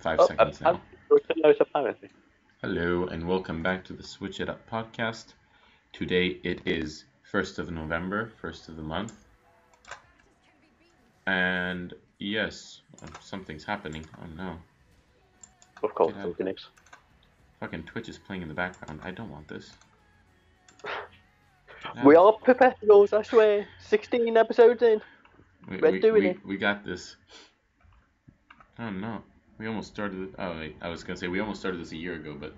Five Oh, seconds now. uh, apparently. Hello and welcome back to the Switch It Up podcast. Today it is 1st of November, 1st of the month. And yes, something's happening. Oh no. Of course, Get out. Phoenix. Fucking Twitch is playing in the background. I don't want this. We are professionals, I swear. 16 episodes in. We, we're we, doing we, it. we got this. Oh no. We almost started. Oh. I was gonna say we almost started this a year ago, but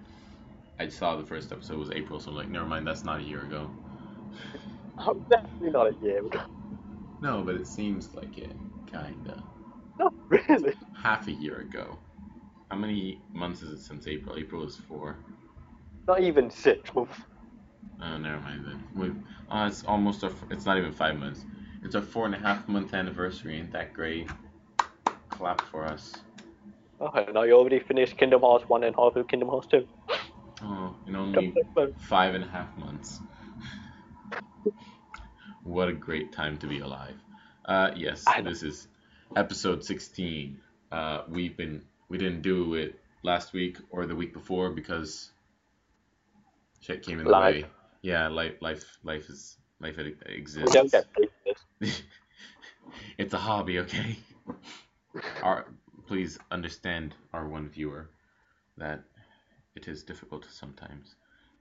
I saw the first episode was April, so I'm like, never mind, that's not a year ago. Oh, definitely not a year ago. No, but it seems like it, kinda. Not really. Half a year ago. How many months is it since April? April is four. Not even six months. Oh, never mind then. We, uh, it's almost a. It's not even five months. It's a four and a half month anniversary. Ain't that great? Clap for us. Okay, now you already finished Kingdom Hearts 1 and half of Kingdom Hearts 2. Oh, in only five and a half months. what a great time to be alive. Uh, yes, this is episode 16. Uh, we've been we didn't do it last week or the week before because shit came in the Life. way. Yeah, life life life is life exists. don't get paid for this. it's a hobby, okay? Our please understand our one viewer that it is difficult sometimes.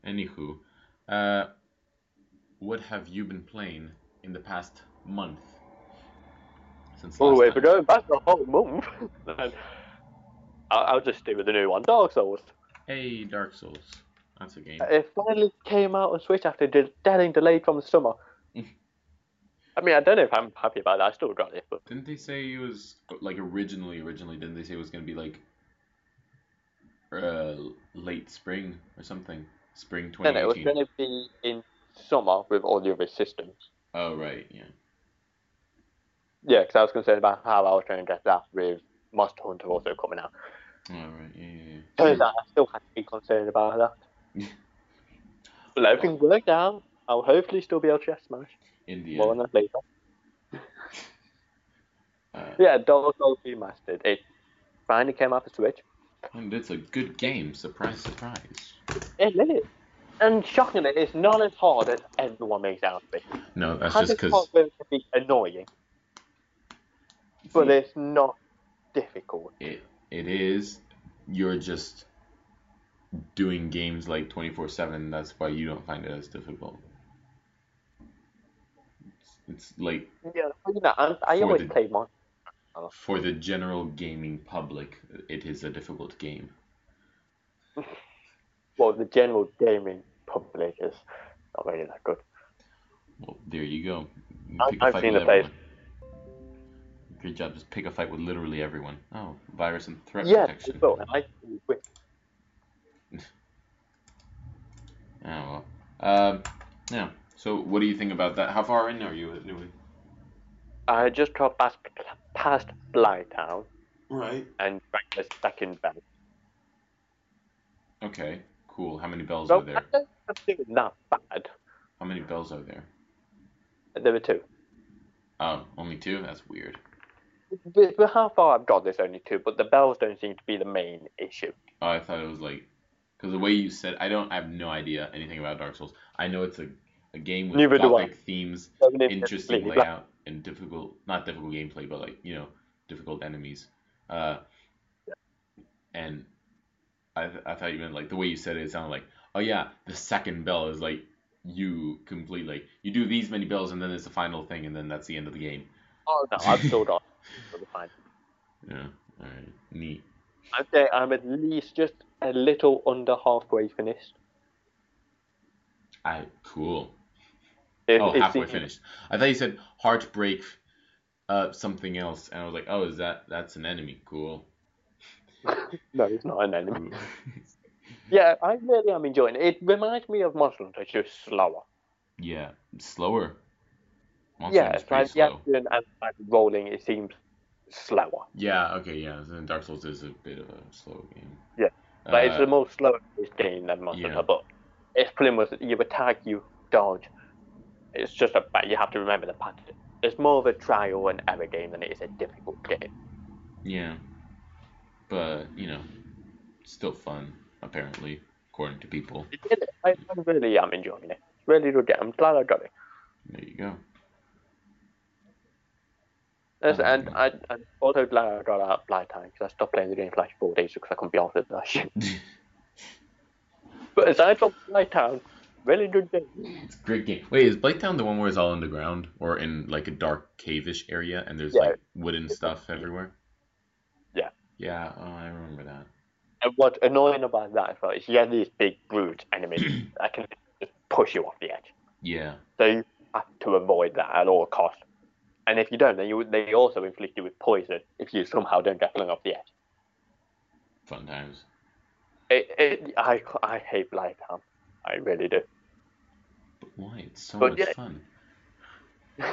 Anywho, uh, what have you been playing in the past month? Since Oh, we're going back the whole month. I'll, I'll just stick with the new one, Dark Souls. Hey, Dark Souls. That's a game. It finally came out on Switch after de- getting delayed from the summer. I mean, I don't know if I'm happy about that. I still got it, but Didn't they say it was like originally? Originally, didn't they say it was gonna be like uh, late spring or something? Spring then it was going to be in summer with all the other systems. Oh right, yeah. Yeah, because I was concerned about how I was going to get that with Monster Hunter also coming out. Oh right, yeah, yeah, yeah. Turns out I still had to be concerned about that. But everything worked out. I'll hopefully still be able to get Smash. In the More on that later. uh, Yeah, Dark Souls Remastered. It finally came out for Switch. and it's a good game. Surprise, surprise. It is. And shockingly, it's not as hard as everyone makes out to be. No, that's just its because. to be annoying, but it's not difficult. it it is. You're just doing games like 24/7. That's why you don't find it as difficult. It's, like Yeah, you know, I, I For always the- play Monster. for the general gaming public, it is a difficult game. Well, the general gaming public is not really that good. Well, there you go. You I- pick a I've fight seen the face. Good job. Just pick a fight with literally everyone. Oh, virus and threat Yeah, protection. so and I. Oh well. Um, yeah. So, what do you think about that? How far in are you anyway? I just got past, past Blighttown Right. and back the second bell. Okay. Cool. How many bells So are I there? don't that bad. How many bells are there? There were two. Oh, only two. That's weird. With, with how far I've got, there's only two, but the bells don't seem to be the main issue. Oh, I thought it was like, because the way you said, I don't, I have no idea anything about Dark Souls. I know it's a, a game with Neither gothic themes, Even if it's interesting layout, and difficult, not difficult gameplay, but like you know, difficult enemies. Uh, and I, I thought you meant like the way you said it, it sounded like, oh yeah, the second bell is like you complete like you do these many bells and then it's the final thing and then that's the end of the game. Oh no, I've still got. be fine. Yeah. All right. Neat. I'd say I'm at least just a little under halfway finished. I cool. It, Oh, halfway seems- finished. I thought you said heartbreak, uh, something else, and I was like, oh, is that that's an enemy? Cool. no, it's not an enemy. Yeah, I really am enjoying it. It reminds me of Monster Hunter, it's just slower. yeah, slower. Monster yeah, Hunter's it's pretty like the slow. action and like rolling, it seems slower. Yeah. Okay. Yeah. Then Dark Souls is a bit of a slow game. Yeah, But it's Uh, a more slower paced game than Monster yeah. Hunter, but it's pretty much you attack, you dodge. It's just a you have to remember the pattern. It's more of a trial and error game than it is a difficult game. yeah. but you know, still fun apparently, according to people. I, I really am enjoying it. Really good game. I'm glad I got it. There you go. Yes, and. I, I'm also glad I got out Blighttown because I stopped playing the game for like four days because I couldn't be bothered with that shit. But aside from Town, really good game. It's a great game. Wait, is Blighttown the one where it's all underground or in like a dark cave-ish area and there's Yeah. like wooden stuff everywhere? Yeah. Yeah, oh, I remember that. And what's annoying about that as well is you have these big brute enemies that can just push you off the edge. Yeah. So you have to avoid that at all costs. And if you don't, then you they also inflict you with poison if you somehow don't get flung off the edge. Fun times. It, it, I, I hate Blight Town. I really do. But why? It's so But much yeah- fun.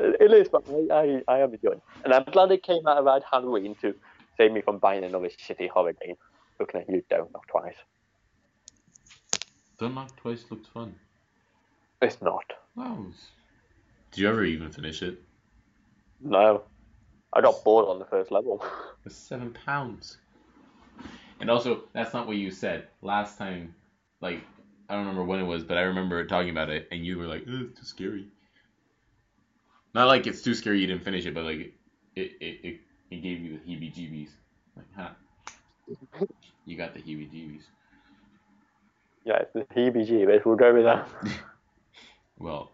It, is, but I, I, I am enjoying it. And I'm glad it came out around Halloween to save me from buying another shitty horror game. Looking at you, don't knock twice. Don't Knock Twice looks fun. It's not. Wow. Did you ever even finish it? No. I got bored on the first level. It's seven pounds. And also, that's not what you said last time. Like, I don't remember when it was, but I remember talking about it, and you were like, "Ugh, "It's too scary." Not like it's too scary you didn't finish it, but like it it, it, it gave you the heebie-jeebies. Like, huh? You got the heebie-jeebies. yeah, it's the heebie-jeebies. We'll go with that. Well,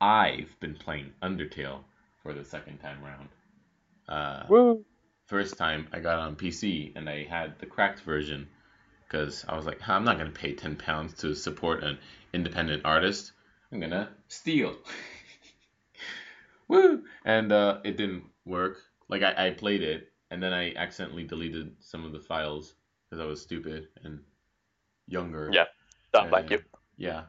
I've been playing Undertale for the second time round. Uh, Woo! first time I got on PC and I had the cracked version because I was like, I'm not gonna pay ten pounds to support an independent artist. I'm gonna steal. Woo! And uh, it didn't work. Like I, I played it and then I accidentally deleted some of the files because I was stupid and younger. Yeah, Stuff like you. Yeah.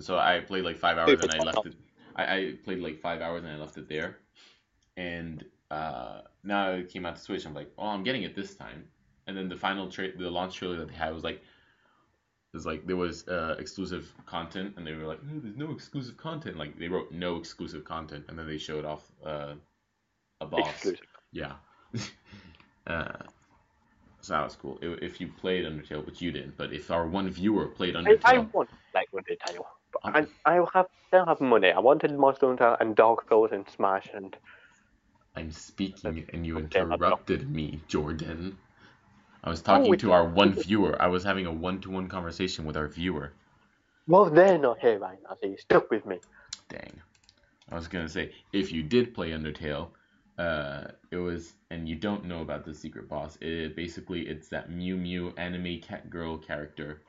So I played like five hours and I left it. I, I played like five hours and I left it there. And uh, now it came out to Switch. I'm like, oh, I'm getting it this time. And then the final tra- the launch trailer that they had was like, it was like there was uh, exclusive content, and they were like, oh, there's no exclusive content. Like they wrote no exclusive content, and then they showed off uh, a boss. Exclusive. Yeah. uh, so that was cool. I- If you played Undertale, which you didn't, but if our one viewer played Undertale, I want like Undertale, but I, I have don't have money. I wanted Monster Hunter and Dark Souls and Smash and I'm speaking and you Okay, I'm not- interrupted me, Jordan. I was talking we- to our one viewer. I was having a one-to-one conversation with our viewer. well, they're not here right now, so you stuck with me. Dang. I was gonna say, if you did play Undertale, uh, it was, and you don't know about the secret boss, it basically it's that Mew Mew anime cat girl character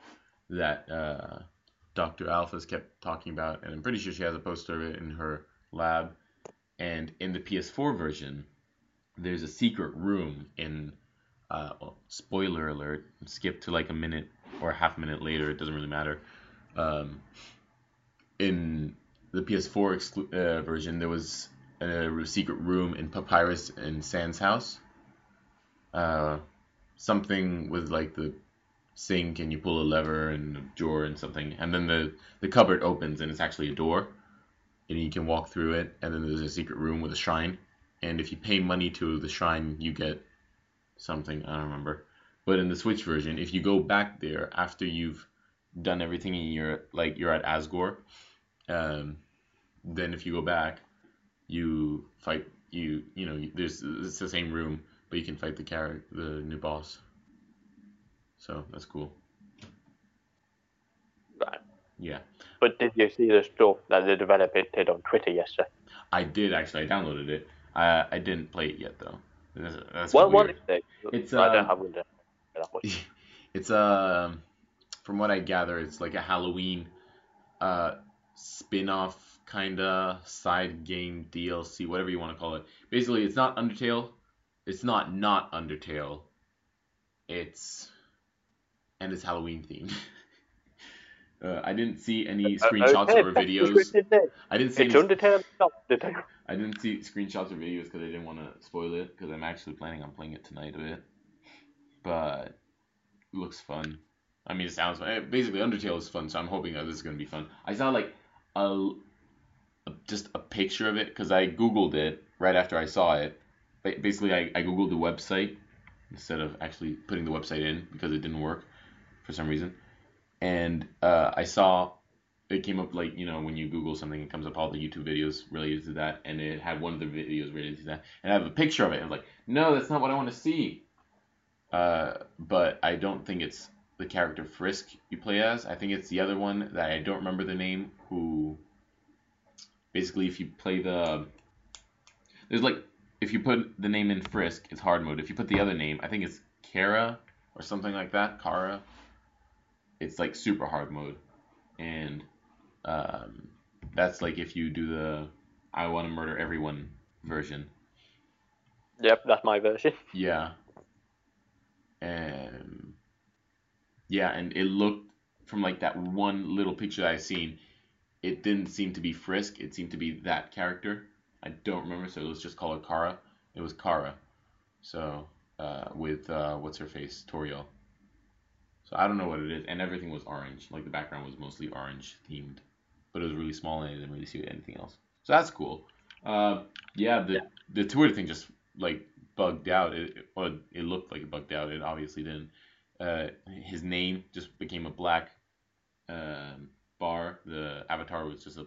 that uh, Dr. Alphys kept talking about, and I'm pretty sure she has a poster of it in her lab. And in the PS4 version, there's a secret room in. Uh, spoiler alert. Skip to like a minute or a half minute later. It doesn't really matter. Um, in the PS4 exclu- uh, version, there was a secret room in Papyrus and Sans house. Uh, something with like the sink and you pull a lever and a drawer and something, and then the the cupboard opens and it's actually a door, and you can walk through it. And then there's a secret room with a shrine, and if you pay money to the shrine, you get something I don't remember. But in the Switch version, if you go back there after you've done everything and you're like you're at Asgore, um, then if you go back, you fight you you know there's it's the same room, but you can fight the character the new boss. So that's cool. Right. Yeah, But did you see the stuff that the developer did on Twitter yesterday? I did actually. I downloaded it. I I didn't play it yet though. That's, that's What what is it? It's, I uh, don't have. That much. It's um from what I gather, it's like a Halloween uh spin-off kinda side game DLC, whatever you want to call it. Basically, it's not Undertale. It's not not Undertale. It's and it's Halloween themed. uh, I didn't see any screenshots Okay, or videos. I didn't see any, Undertale, not Undertale. I didn't see screenshots or videos because I didn't want to spoil it because I'm actually planning on playing it tonight a bit. But it looks fun. I mean, it sounds fun. Eh, Basically, Undertale is fun, so I'm hoping that this is gonna be fun. I saw like a, a just a picture of it because I googled it right after I saw it. Basically, I, I googled the website instead of actually putting the website in because it didn't work for some reason. And uh, I saw it came up like you know when you Google something, it comes up all the YouTube videos related to that, and it had one of the videos related to that, and I have a picture of it. And I was like, no, that's not what I want to see. Uh, but I don't think it's the character Frisk you play as. I think it's the other one that I don't remember the name. Who basically, if you play the there's like if you put the name in Frisk, it's hard mode. If you put the other name, I think it's Chara or something like that, Chara. It's like super hard mode, and um, that's like if you do the I want to murder everyone version. Yep, that's my version. Yeah. And yeah, and it looked from like that one little picture I seen, it didn't seem to be Frisk. It seemed to be that character. I don't remember, so let's just call Chara. It was Chara. So uh, with uh, what's her face, Toriel. So I don't know what it is, and everything was orange. Like the background was mostly orange themed, but it was really small and I didn't really see anything else. So that's cool. Uh, yeah, the the Twitter thing just like bugged out. It well, it looked like it bugged out. It obviously didn't. Uh, his name just became a black um, bar. The avatar was just a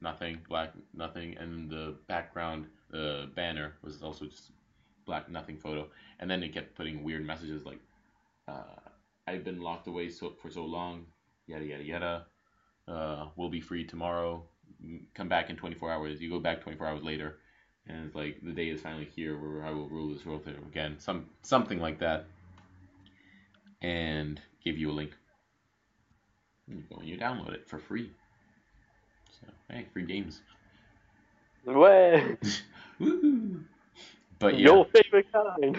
nothing, black nothing, and the background, the banner was also just black nothing photo. And then it kept putting weird messages like, uh, "I've been locked away so for so long, yada yada yada. Uh, we'll be free tomorrow. Come back in 24 hours. You go back 24 hours later." and it's like the day is finally here where I will rule this world again, some something like that, and give you a link. You go and you download it for free. So hey, free games. Way. Woo! But yeah, Your favorite kind.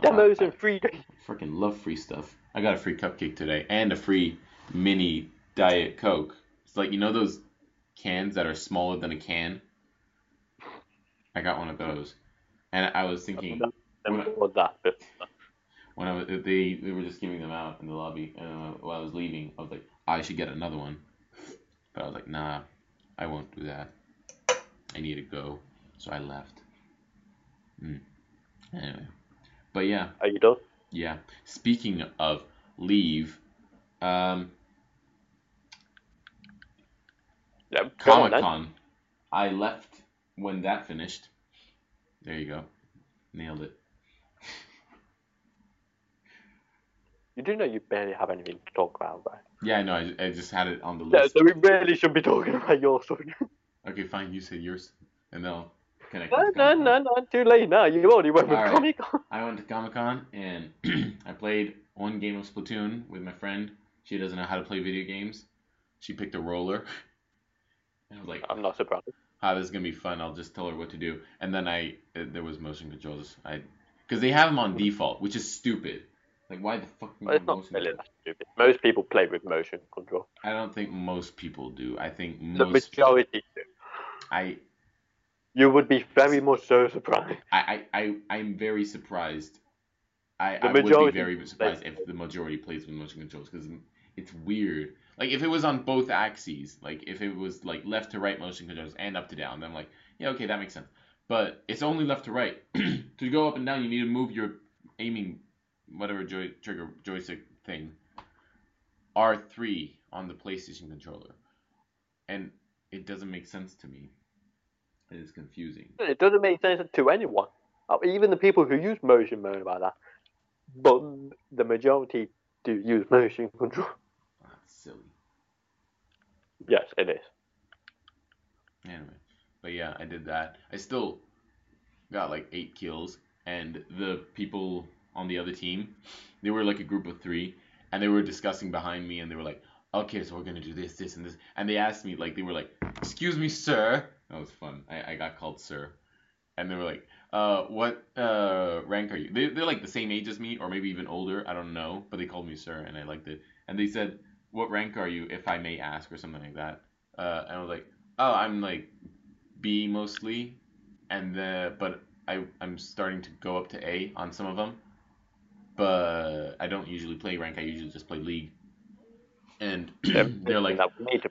Demos and free freaking love free stuff. I got a free cupcake today and a free mini diet coke. It's like you know those cans that are smaller than a can. I got one of those, and I was thinking thought that when I was they they were just giving them out in the lobby, and uh, while I was leaving, I was like, I should get another one, but I was like, nah, I won't do that. I need to go, so I left. Hmm. Anyway, but yeah, Are you done? yeah. Speaking of leave, um, Yeah, Comic. Con, I left when that finished. There you go, nailed it. You do know you barely have anything to talk about, right? Yeah, I know. I, I just had it on the list. Yeah, so we really should be talking about your story. Okay, fine. You say yours, and then I'll connect. no, no, no, no, too late now. You already went with Alright. Comic Con. I went to Comic Con and I played one game of Splatoon with my friend. She doesn't know how to play video games. She picked a roller. And I was like, I'm not surprised. ah, this is gonna be fun. I'll just tell her what to do. And then I, uh, there was motion controls. I, because they have them on default, which is stupid. Like, why the fuck? Well, it's not really that stupid. Most people play with motion control. I don't think most people do. I think The most. majority do. I, You would be very much so surprised. I, I, I, I'm very surprised. I, I would be very surprised if the majority plays with motion controls because it's weird. Like if it was on both axes, like if it was like left to right motion controls and up to down, then I'm like, yeah, okay, that makes sense. But it's only left to right. to go up and down, you need to move your aiming, whatever joy trigger joystick thing, R3 on the PlayStation controller, and it doesn't make sense to me. It is confusing. It doesn't make sense to anyone. Uh, Even the people who use motion moan about that. But the majority do use motion control. That's silly. Yes, it is. Anyway, but yeah, I did that. I still got like eight kills, and the people on the other team, they were like a group of three, and they were discussing behind me, and they were like, "Okay, so we're gonna do this, this, and this," and they asked me like, they were like, "Excuse me, sir." That was fun. I, I got called sir, and they were like, "Uh, what uh rank are you?" They they're like the same age as me, or maybe even older. I don't know, but they called me sir, and I liked it. And they said, "What rank are you, if I may ask," or something like that. Uh, and I was like, "Oh, I'm like B mostly, and the but I I'm starting to go up to A on some of them, but I don't usually play rank. I usually just play league." And they're like, we need to.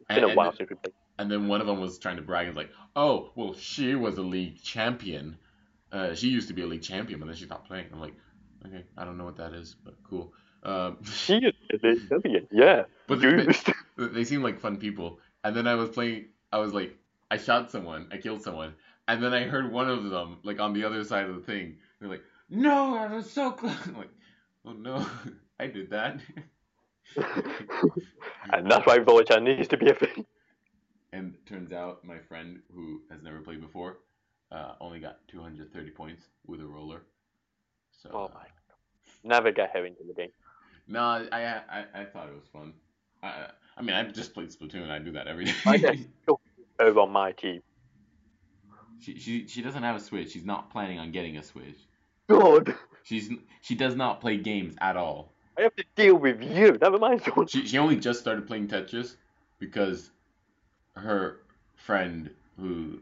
It's been a while since we played. And then one of them was trying to brag and was like, "Oh, well, she was a league champion." Uh, she used to be a league champion, but then she stopped playing. I'm like, okay, I don't know what that is, but cool. Uh, She is a league champion. Yeah. But they, they seem like fun people. And then I was playing. I was like, I shot someone. I killed someone. And then I heard one of them like on the other side of the thing. They're like, "No, I was so close." I'm like, "Oh no, I did that." and that's why voice needs to be a thing. And turns out my friend who has never played before uh, only got 230 points with a roller. So Oh uh, my. Never get her into the game. no, I, I I thought it was fun. I I mean I just played Splatoon. I do that every day. I get her on my team. she, she she doesn't have a Switch. She's not planning on getting a Switch. God. She's she does not play games at all. I have to deal with you. Never mind. She she only just started playing Tetris because her friend who's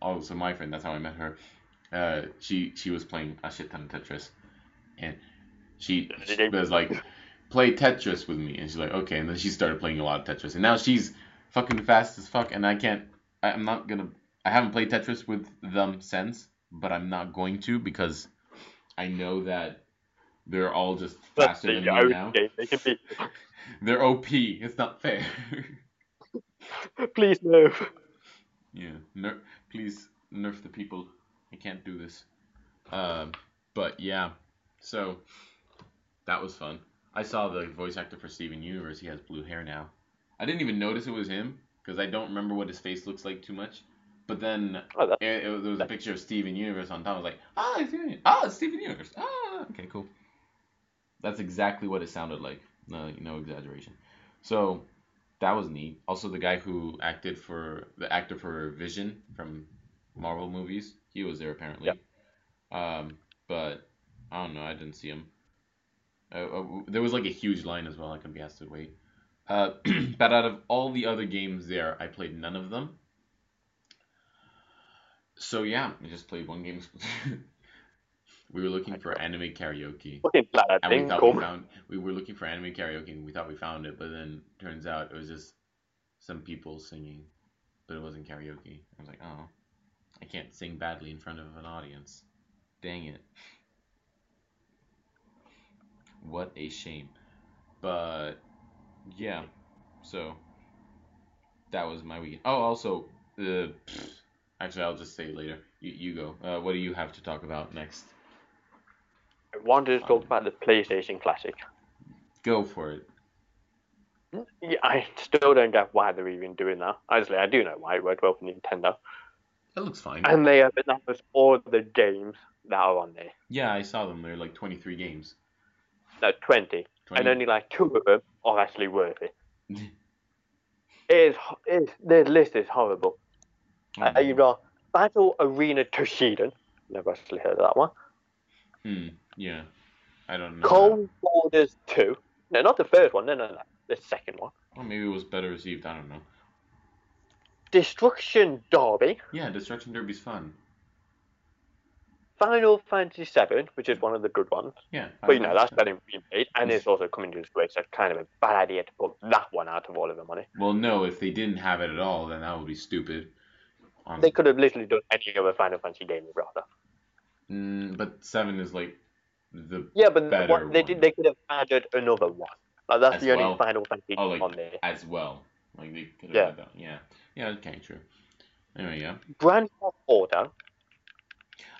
also my friend, that's how I met her. Uh, she she was playing a shit ton of Tetris, and she, she was like, "Play Tetris with me," and she's like, "Okay," and then she started playing a lot of Tetris, and now she's fucking fast as fuck, and I can't. I, I'm not gonna. I haven't played Tetris with them since, but I'm not going to because I know that they're all just faster than me now. they can be. They're OP. It's not fair. Please no. yeah. Ner- please nerf the people. I can't do this. Um, but yeah. So that was fun. I saw the voice actor for Steven Universe. He has blue hair now. I didn't even notice it was him because I don't remember what his face looks like too much. But then Oh, it, it, there was a picture of Steven Universe on top. I was like, ah, it's Steven. Ah, it's Steven Universe. Ah, okay, cool. That's exactly what it sounded like. No, no exaggeration. So that was neat. Also, the guy who acted for the actor for Vision from Marvel movies, he was there apparently. Um, but I don't know. I didn't see him. Uh, uh, there was like a huge line as well. I couldn't be asked to wait. Uh, but out of all the other games there, I played none of them. So yeah, I just played one game. we were looking for anime karaoke, fucking and we thought we found. We were looking for anime karaoke, and we thought we found it, but then turns out it was just some people singing, but it wasn't karaoke. I was like, oh, I can't sing badly in front of an audience. Dang it. What a shame. But yeah, so that was my weekend. Oh, also, uh, actually, I'll just say it later. You, you go. Uh, what do you have to talk about next? I wanted to talk about the PlayStation Classic. Go for it. Yeah, I still don't get why they're even doing that. Honestly, I do know why it worked well for Nintendo. It looks fine. And they have announced all the games that are on there. Yeah, I saw them. They're like 23 games. No, 20. 20. And only like two of them are actually worth it. it is, it's, the list is horrible. Oh, Uh, you've got Battle Arena Toshinden. Never actually heard of that one. hmm. Yeah. I don't know. Cool Boarders 2. No, not the first one. No, no, no. The second one. Well, maybe it was better received. I don't know. Destruction Derby. Yeah, Destruction Derby's fun. Final Fantasy VII, which is one of the good ones. Yeah. But you know, that's getting remade, and it's also coming to the Switch. So it's kind of a bad idea to put that one out of all of the money. Well, no, if they didn't have it at all, then that would be stupid. Um, They could have literally done any other Final Fantasy game rather. mm, but seven is like the Yeah, but what, they one. did. They could have added another one. Like that's As the only well? Final Fantasy oh like on there. as well. Like they could have Yeah. that. Yeah. Yeah. Okay. True. Anyway, yeah. Grand Theft Auto.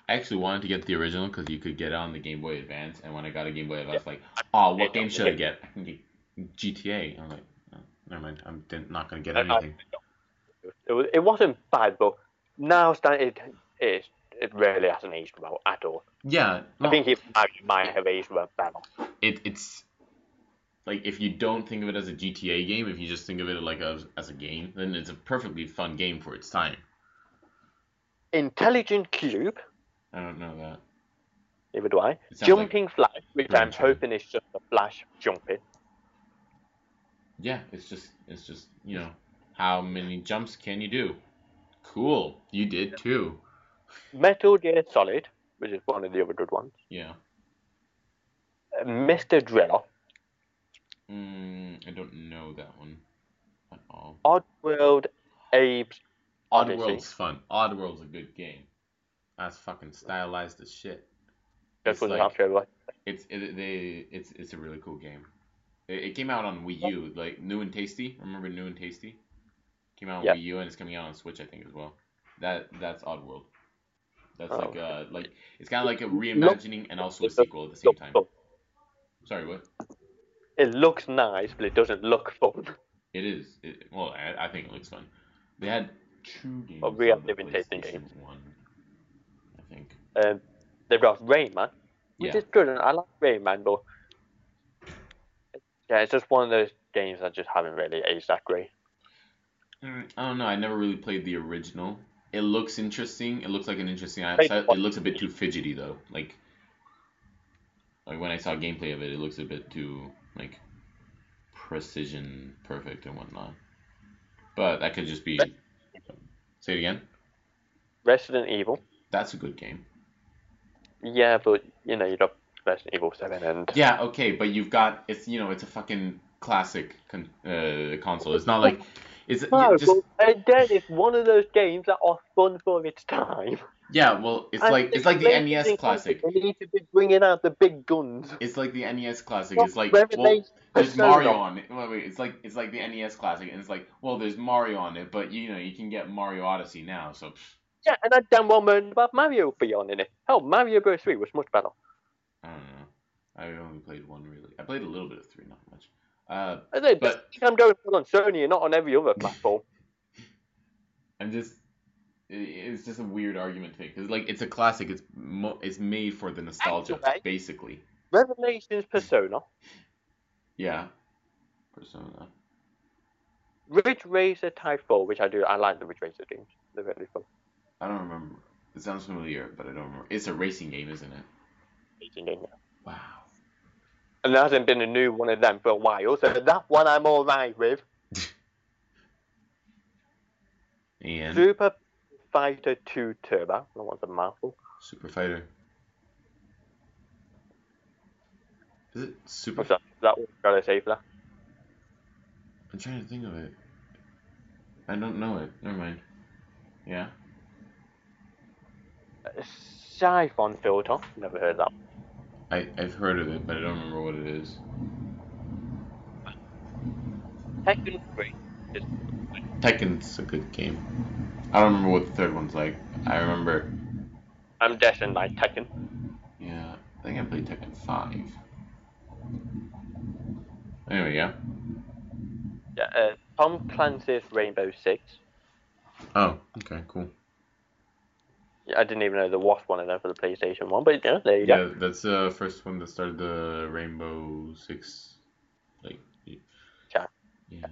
I actually wanted to get the original because you could get it on the Game Boy Advance, and when I got a Game Boy Advance, I was like, oh, what game should I get? I can get GTA. I'm like, oh, never mind. I'm not gonna get anything. It was. It wasn't bad, but now it it it really hasn't aged well at all. Yeah. I think it might, might have aged well better. it, it's like if you don't think of it as a GTA game, if you just think of it like a, as a game, then it's a perfectly fun game for its time. Intelligent Qube. I don't know that. Neither do I. Sounds like Jumping Flash, which I'm hoping is just a flash jumping. Yeah, it's just it's just you know how many jumps can you do? Cool, you did too. Metal Gear Solid, which is one of the other good ones. Yeah. Uh, Mr. Driller. Mm, I don't know that one at all. Oddworld Abe's Odyssey. Oddworld's fun. Oddworld's a good game. That's fucking stylized as shit. It's like- like It's it, they it's it's a really cool game. It, it came out on Wii U, like new and tasty. Remember new and tasty? Came out on Yeah. Wii U and it's coming out on Switch, I think as well. That that's Oddworld. That's Oh. like uh like it's kind of like a reimagining and also a sequel at the same time. Sorry, what? It looks nice, but it doesn't look fun. It is. It, well, I, I think it looks fun. They had two games. Well, we have on the different tasting games. One, I think. Um, they've got Rayman, which Yeah. is good, and I like Rayman, but yeah, it's just one of those games that just haven't really aged that great. I don't know. I never really played the original. It looks interesting. It looks like an interesting asset. It looks a bit too fidgety though. Like, like when I saw gameplay of it, it looks a bit too like precision perfect and whatnot. But that could just be. Say it again. Resident Evil, That's a good game. yeah, but you know you got Resident Evil Seven and Yeah, okay, but you've got it's you know it's a fucking classic con- uh, console. It's not like it's No, just but uh, again, it's one of those games that are fun for its time. yeah. Well, it's And like it's like the NES classic. They need to be bringing out the big guns. It's like the NES classic. Well, It's like well, there's Mario on it. Wait, wait. It's like it's like the NES classic, and it's like well, there's Mario on it, but you know you can get Mario Odyssey now. So Yeah, and I damn well moaned about Mario Beyond in it. Hell, Mario Bros. 3 was much better. I don't know. I only played one really. I played a little bit of three, not much. Uh, I said, But- I'm going on Sony and not on every other platform. I'm just. It's just a weird argument to make because like it's a classic. It's mo- it's made for the nostalgia, Anyway. basically. Revelations Persona, Yeah. Persona. Ridge Racer Type 4, which I do, I like the Ridge Racer games. They're really fun. I don't remember. It sounds familiar, but I don't remember. It's a racing game, isn't it? Racing game, yeah. Wow. And there hasn't been a new one of them for a while, so that one I'm alright with. And Super Fighter 2 Turbo, that one's a mouthful. Super Fighter. Is it Super? What's that? That one gotta say for that. I'm trying to think of it. I don't know it. Never mind. Yeah. Uh, Siphon Filter, never heard that. I I've heard of it, but I don't remember what it is. Tekken 3 is Tekken's a good game. I don't remember what the third one's like. I remember. I'm guessing like Tekken. Yeah, I think I played Tekken Five. Anyway, yeah. Yeah, uh, Tom Clancy's Rainbow Six. Oh, okay, cool. Yeah, I didn't even know there was one of them for the PlayStation One, but yeah, there you Yeah, go. that's the first one that started the Rainbow Six, like. Yeah. Yeah.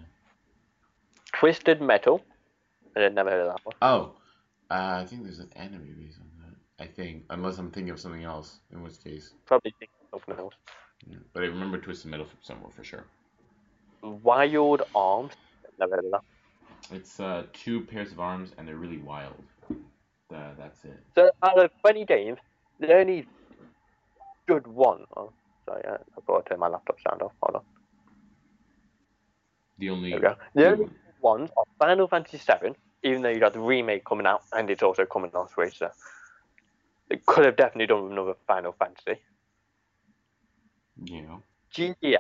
Twisted Metal. I had never heard of that one. Oh, uh, I think there's an anime based on that. I think, unless I'm thinking of something else, in which case. Probably think of something else. Yeah. But I remember Twisted Metal from somewhere for sure. Wild Arms. Never heard of that. It's uh, two pairs of arms, and they're really wild. Uh, that's it. So out of 20 games, the only good one. Oh, sorry, I I thought I turned my laptop sound off. Hold on. The only. There we go. The only ones are Final Fantasy VII, even though you got the remake coming out, and it's also coming on Switch. So it could have definitely done with another Final Fantasy. Yeah. GTA,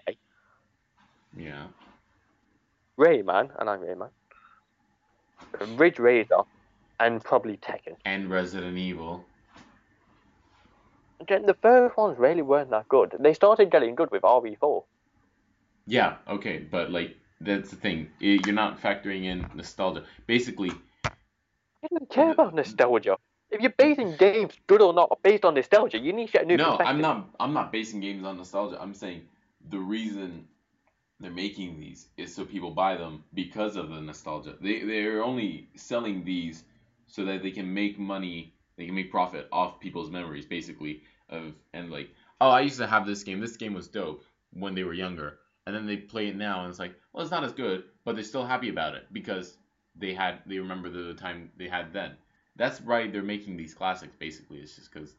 Yeah. Rayman, and I like Rayman. Ridge Racer, and probably Tekken. And Resident Evil. The first ones really weren't that good. They started getting good with RE4. Yeah. Okay, but like that's the thing. You're not factoring in nostalgia. Basically, I don't care about nostalgia. If you're basing games, good or not, based on nostalgia, you need to get a new no, perspective. I'm not. I'm not basing games on nostalgia. I'm saying the reason they're making these is so people buy them because of the nostalgia. They they're only selling these so that they can make money. They can make profit off people's memories, basically. Of and like, oh, I used to have this game. This game was dope when they were younger, and then they play it now, and it's like, well, it's not as good, but they're still happy about it because they had they remember the time they had then. That's right. They're making these classics. Basically, it's just because.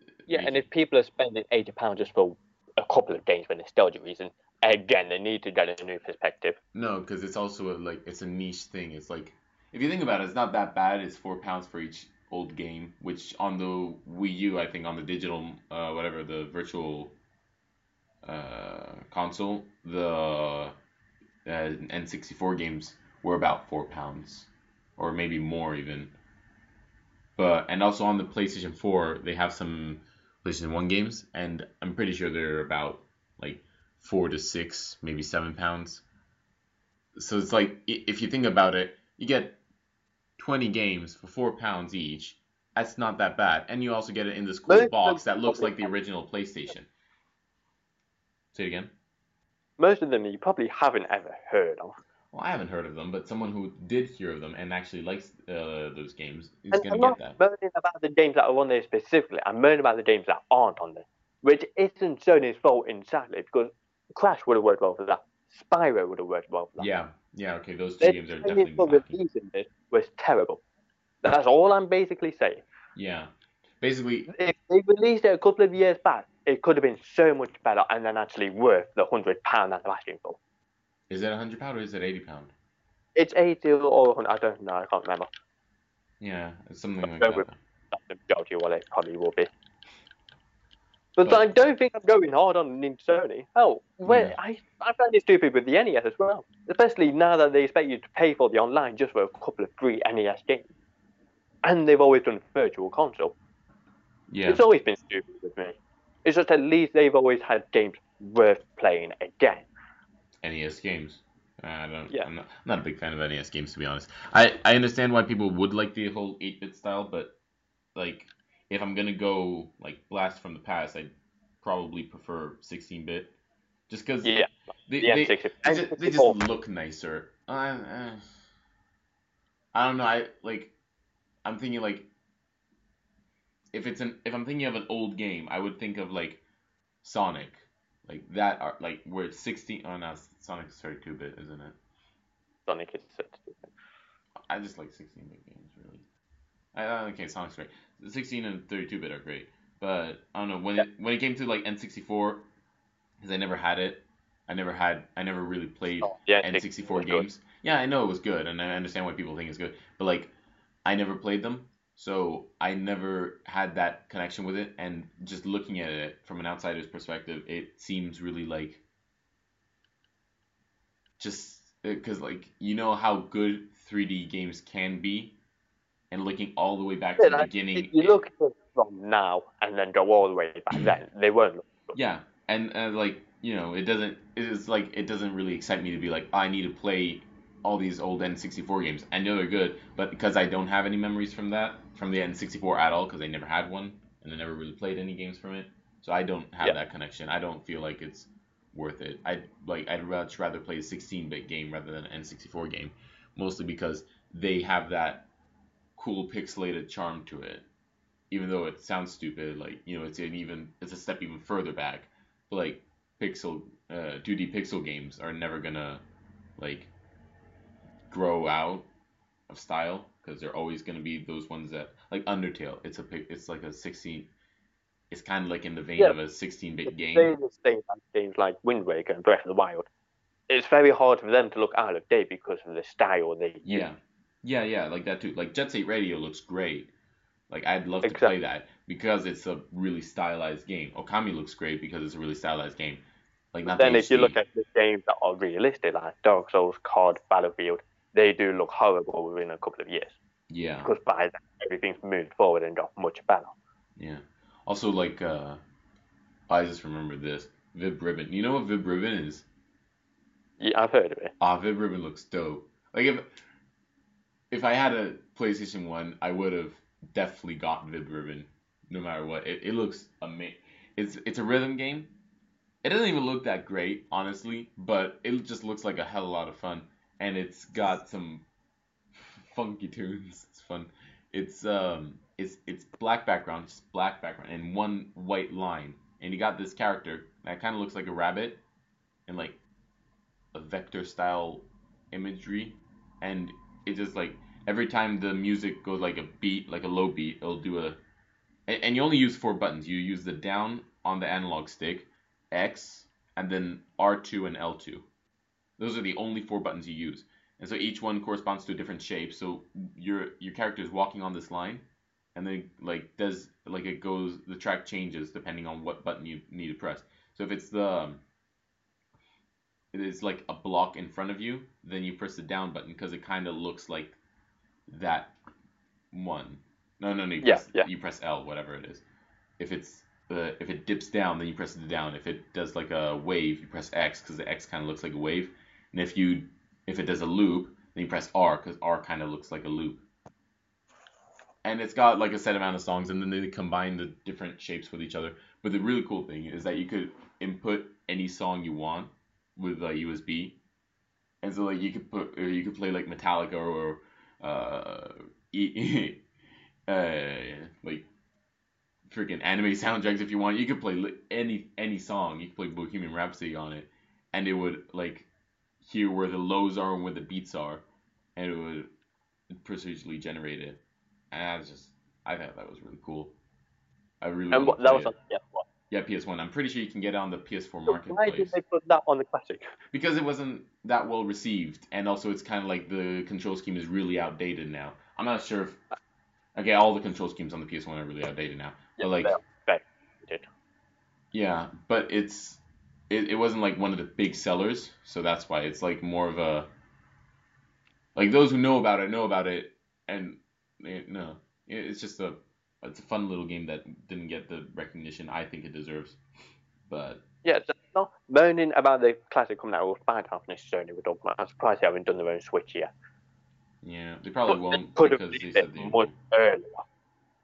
Uh, yeah, and if people are spending eighty pounds just for a couple of games for nostalgia reason, again, they need to get a new perspective. No, because it's also a, like it's a niche thing. It's like if you think about it, it's not that bad. It's four pounds for each old game, which on the Wii U, I think on the digital, uh, whatever the virtual uh, console, the uh, N64 games were about four pounds, or maybe more even. But and also on the PlayStation 4, they have some PlayStation 1 games, and I'm pretty sure they're about like four to six, maybe seven pounds. So it's like if you think about it, you get 20 games for four pounds each. That's not that bad, and you also get it in this cool Most box that looks like the original PlayStation. Say it again. Most of them you probably haven't ever heard of. Well, I haven't heard of them, but someone who did hear of them and actually likes uh, those games is gonna I'm get not that. moaning about the games that are on there specifically. I'm moaning about the games that aren't on there, which isn't Sony's fault exactly because Crash would have worked well for that. Spyro would have worked well for that. Yeah, yeah, okay, those two games are definitely for this was terrible. That's all I'm basically saying. Yeah, basically, If they released it a couple of years back, it could have been so much better and then actually worth the hundred pound that they're asking for. is it 100 pound or is it 80 pound? It's eighty or 100, I don't know. I can't remember. Yeah, it's something like that. That's the majority what it probably will be. But, But- I don't think I'm going hard on Sony. Hell, where Yeah. I I find it stupid with the NES as well, especially now that they expect you to pay for the online just for a couple of free NES games, and they've always done virtual console. Yeah, It's always been stupid with me. It's just at least they've always had games worth playing again. NES games. I don't. Yeah. I'm not, I'm not a big fan of NES games to be honest. I I understand why people would like the whole 8-bit style, but like if I'm gonna go like blast from the past, I'd probably prefer 16-bit, just because Yeah, they, the they, they, just, they just look nicer. Uh, uh, I don't know. I like. I'm thinking like. If it's an if I'm thinking of an old game, I would think of like Sonic, like that art, like where it's 16. Oh no, Sonic's 32 bit, isn't it? Sonic is such a stupid. I just like 16 bit games really. I, I okay, Sonic's great. 16 and 32 bit are great, but I don't know when it when it came to like N64, because I never had it. I never had. I never really played Oh, yeah, N64 was good. games. Yeah, I know it was good, and I understand why people think it's good, but like, I never played them, so I never had that connection with it. And just looking at it from an outsider's perspective, it seems really like just because like you know how good 3D games can be, and looking all the way back to the beginning. You look from now and then go all the way back then, they weren't. Yeah, and uh, like you know, it doesn't. It's like it doesn't really excite me to be like I need to play all these old N64 games. I know they're good, but because I don't have any memories from that, from the N64 at all, because I never had one and I never really played any games from it, so I don't have Yeah. that connection. I don't feel like it's worth it. I like I'd much rather play a 16-bit game rather than an N64 game, mostly because they have that cool pixelated charm to it. Even though it sounds stupid, like you know, it's an even it's a step even further back. But like pixel, uh, 2D pixel games are never gonna like grow out of style because they're always gonna be those ones that like Undertale. It's a it's like a 16. It's kind of like in the vein Yeah. of a 16-bit game. Think that games like Wind Waker and Breath of the Wild. It's very hard for them to look out of date because of the style they use. Yeah, yeah, like that too. Like Jet Set Radio looks great. Like I'd love to play that because it's a really stylized game. Okami looks great because it's a really stylized game. Like not Then the if you look at the games that are realistic, like Dark Souls, COD, Battlefield, they do look horrible within a couple of years yeah, because by then everything's moved forward and got much better. yeah. Also like uh, I just remembered this Vib Ribbon. You know what Vib Ribbon is? Yeah, I've heard of it. Ah, Vib Ribbon looks dope. Like if if I had a PlayStation One, I would have definitely got Vib Ribbon, no matter what. It, it looks amazing. It's it's a rhythm game. It doesn't even look that great, honestly, but it just looks like a hell of a lot of fun, and it's got some funky tunes. It's fun. It's um it's it's black background, just black background, and one white line, and you got this character that kind of looks like a rabbit, and like a vector style imagery and it just like every time the music goes like a beat like a low beat it'll do a and, you only use four buttons. You use the down on the analog stick x and then r2 and l2 those are the only four buttons you use. And so each one corresponds to a different shape. So your your character is walking on this line and then like does like it goes the track changes depending on what button you need to press. So if it's the um, it is like a block in front of you, then you press the down button because it kind of looks like that one. No, no, no. You Yeah, press, yeah. You press L, whatever it is. If it's uh, if it dips down, then you press the down. If it does like a wave, you press X because the X kind of looks like a wave. And if you if it does a loop, then you press R because R kind of looks like a loop. And it's got like a set amount of songs, and then they combine the different shapes with each other. But the really cool thing is that you could input any song you want with a USB, and so like you could put or you could play like Metallica or uh, e- uh like freaking anime soundtracks if you want. You could play li- any any song. You could play Bohemian Rhapsody on it, and it would like hear where the lows are and where the beats are, and it would procedurally generate it. And I was just I thought that was really cool. I really And that was on yeah? Yeah PS1. I'm pretty sure you can get it on the PS4 Why marketplace did they put that on the classic? because it wasn't that well received, and also it's kind of like the control scheme is really outdated now. I'm not sure if okay, all the control schemes on the PS1 are really outdated now, but like they yeah, but it's it, it wasn't like one of the big sellers, so that's why it's like more of a like those who know about it know about it, and they, no, it- it's just a it's a fun little game that didn't get the recognition I think it deserves, but Yeah, not moaning about the classic coming out was bad half necessarily with Dogma. I'm surprised they haven't done their own Switch yet. yeah, they probably won't they because they said they much earlier,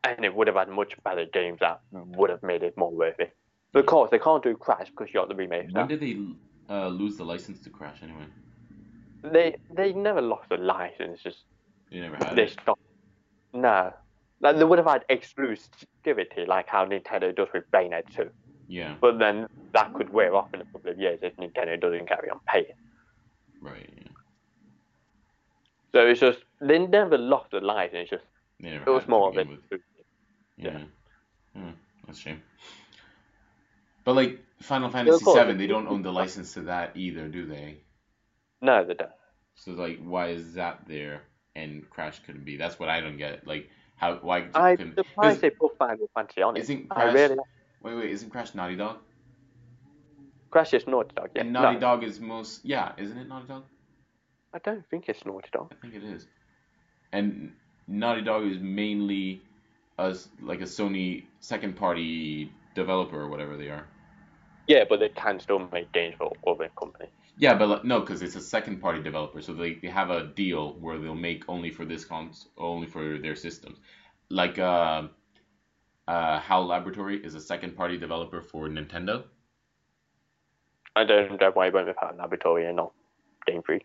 and it would have had much better games that would have made it more worth it. But of course, they can't do Crash because you got the remake. When Now. did they uh, lose the license to Crash anyway? They they never lost the license. Just They never had they it. stopped. No, like, they would have had exclusivity like how Nintendo does with Bayonetta 2. Yeah, But then that could wear off in a couple of years if Nintendo doesn't carry on paying. right. Yeah. So it's just they never lost the license. It's just it was more of it. with. Yeah. Yeah. Hmm, that's shame. But like Final Fantasy. VII, they don't own the license to that either, do they? No, they don't. So like, why is that there and Crash couldn't be? That's what I don't get. Like, how? Why I'm couldn't? surprised is- they put Final Fantasy on it. Isn't I really Wait, wait, isn't Crash Naughty Dog? Crash is Naughty Dog. Yeah, and Naughty no, Dog is most. Yeah, isn't it Naughty Dog? I don't think it's Naughty Dog. I think it is. And Naughty Dog is mainly a s- like a Sony second party developer or whatever they are. Yeah, but they can still make games for other companies. Yeah, but like, no, because it's a second party developer, so they, they have a deal where they'll make only for this cons only for their systems. Like uh, uh, HAL Laboratory is a second party developer for Nintendo. I don't know why it went with Power Laboratory and not Game Freak.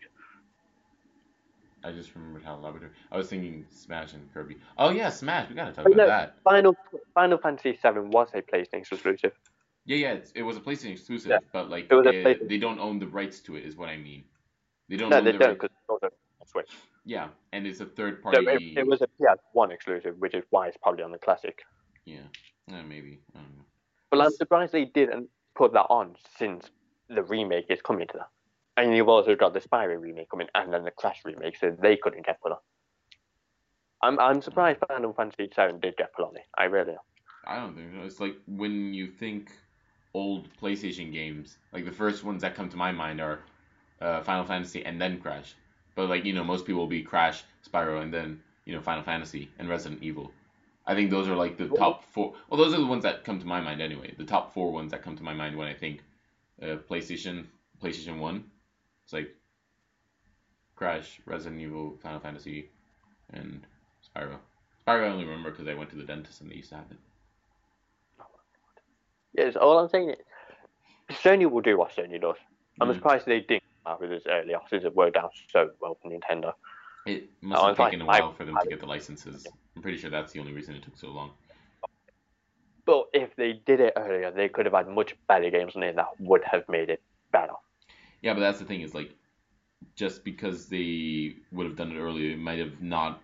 I just remembered HAL Laboratory. I was thinking Smash and Kirby. Oh yeah, Smash. We gotta talk about no, that. Final Final Fantasy VII was a PlayStation exclusive. Yeah, yeah, it's, it was a PlayStation exclusive, Yeah. but like It they don't own the rights to it, is what I mean. They don't No, own they the don't rights. because it's also on Switch. Yeah, and it's a third So party. it, it was a PS1 exclusive, which is why it's probably on the classic. Yeah, uh, maybe. I don't know. But I'm surprised they didn't put that on since the remake is coming to that. And you've also got the Spyro remake coming and then the Crash remake, so they couldn't get put on. I'm I'm surprised Final Fantasy VII did get put on it. I really am. I don't think so. It's like when you think old PlayStation games, like the first ones that come to my mind are uh, Final Fantasy and then Crash. But like you know, most people will be Crash, Spyro, and then you know Final Fantasy and Resident Evil. I think those are like the top four. Well, those are the ones that come to my mind anyway. The top four ones that come to my mind when I think uh, PlayStation, PlayStation One. It's like Crash, Resident Evil, Final Fantasy, and Spyro. Spyro I only remember because I went to the dentist and they used to have it. Yes, all I'm saying is Sony will do what Sony does. I'm Mhm. surprised they didn't come out with this earlier since it worked out so well for Nintendo. It must Oh, have it's like- taken a while for them to get the licenses. I'm pretty sure that's the only reason it took so long. But if they did it earlier, they could have had much better games on it that would have made it better. Yeah, but that's the thing is like, just because they would have done it earlier, it might have not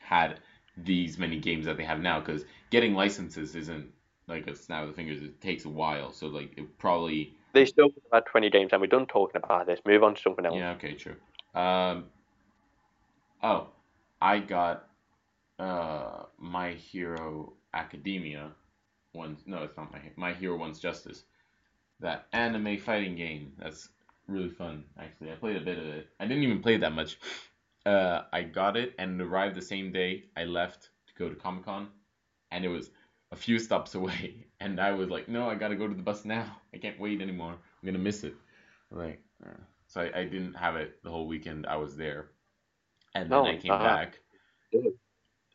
had these many games that they have now. Because getting licenses isn't like a snap of the fingers; it takes a while. So like, it probably They still had 20 games, and we're done talking about this. Move on to something else. yeah, okay, true. Um, oh, I got uh, My Hero Academia one's no, it's not my My Hero One's Justice. That anime fighting game. That's really fun. Actually, I played a bit of it. I didn't even play that much. Uh, I got it and it arrived the same day I left to go to Comic Con, and it was a few stops away. And I was like, no, I gotta go to the bus now. I can't wait anymore. I'm gonna miss it. Like, uh, so I, I didn't have it the whole weekend I was there. And then No, I came uh-huh. back.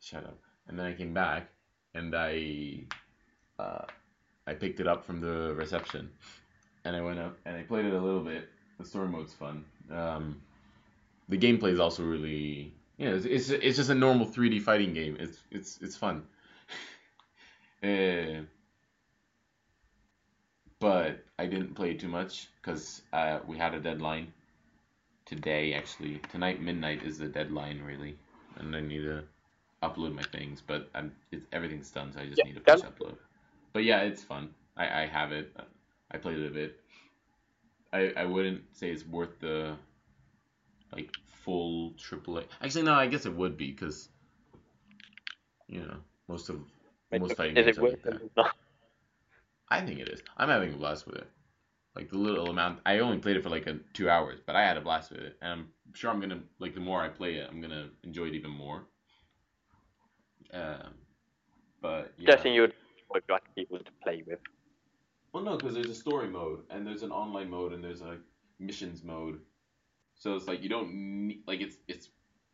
Shut up. And then I came back and I uh, I picked it up from the reception and I went up and I played it a little bit. The story mode's fun. Um, the gameplay is also really yeah. It's, it's it's just a normal 3D fighting game. It's it's it's fun. Uh, but I didn't play it too much because uh, we had a deadline today. Actually, tonight midnight is the deadline really, and I need to upload my things. But I'm it's, everything's done, so I just Yeah, need to push upload. But yeah, it's fun. I I have it. I played it a bit. I I wouldn't say it's worth the like full AAA. Actually, no, I guess it would be because you know most of most fighting Is games it are like that. it? I think it is. I'm having a blast with it. Like the little amount, I only played it for like a, two hours, but I had a blast with it, and I'm sure I'm gonna like the more I play it, I'm gonna enjoy it even more. Um, but yeah. Guessing you'd would like people to play with. Well, no, because there's a story mode, and there's an online mode, and there's a missions mode. So it's like you don't need like it's it's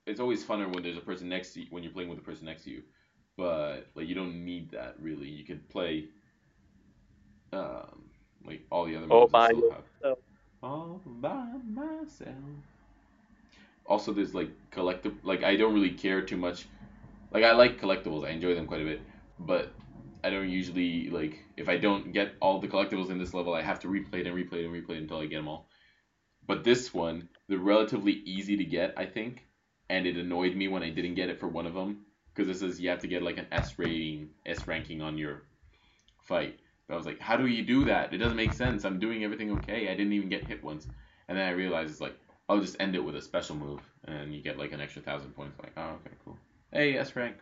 it's always funner when there's a person next to you when you're playing with a person next to you, but like you don't need that really. You could play um like all the other All modes by still have yourself. all by myself. Also, there's like collectible. Like I don't really care too much. Like I like collectibles. I enjoy them quite a bit, but I don't usually like if I don't get all the collectibles in this level, I have to replay it and replay it and replay it until I get them all. But this one, they're relatively easy to get, I think, and it annoyed me when I didn't get it for one of them because it says you have to get like an S rating, S ranking on your fight. But I was like, how do you do that? It doesn't make sense. I'm doing everything okay. I didn't even get hit once. And then I realized it's like, I'll just end it with a special move, and you get like an extra thousand points. Like, oh, okay, cool. Hey, S rank.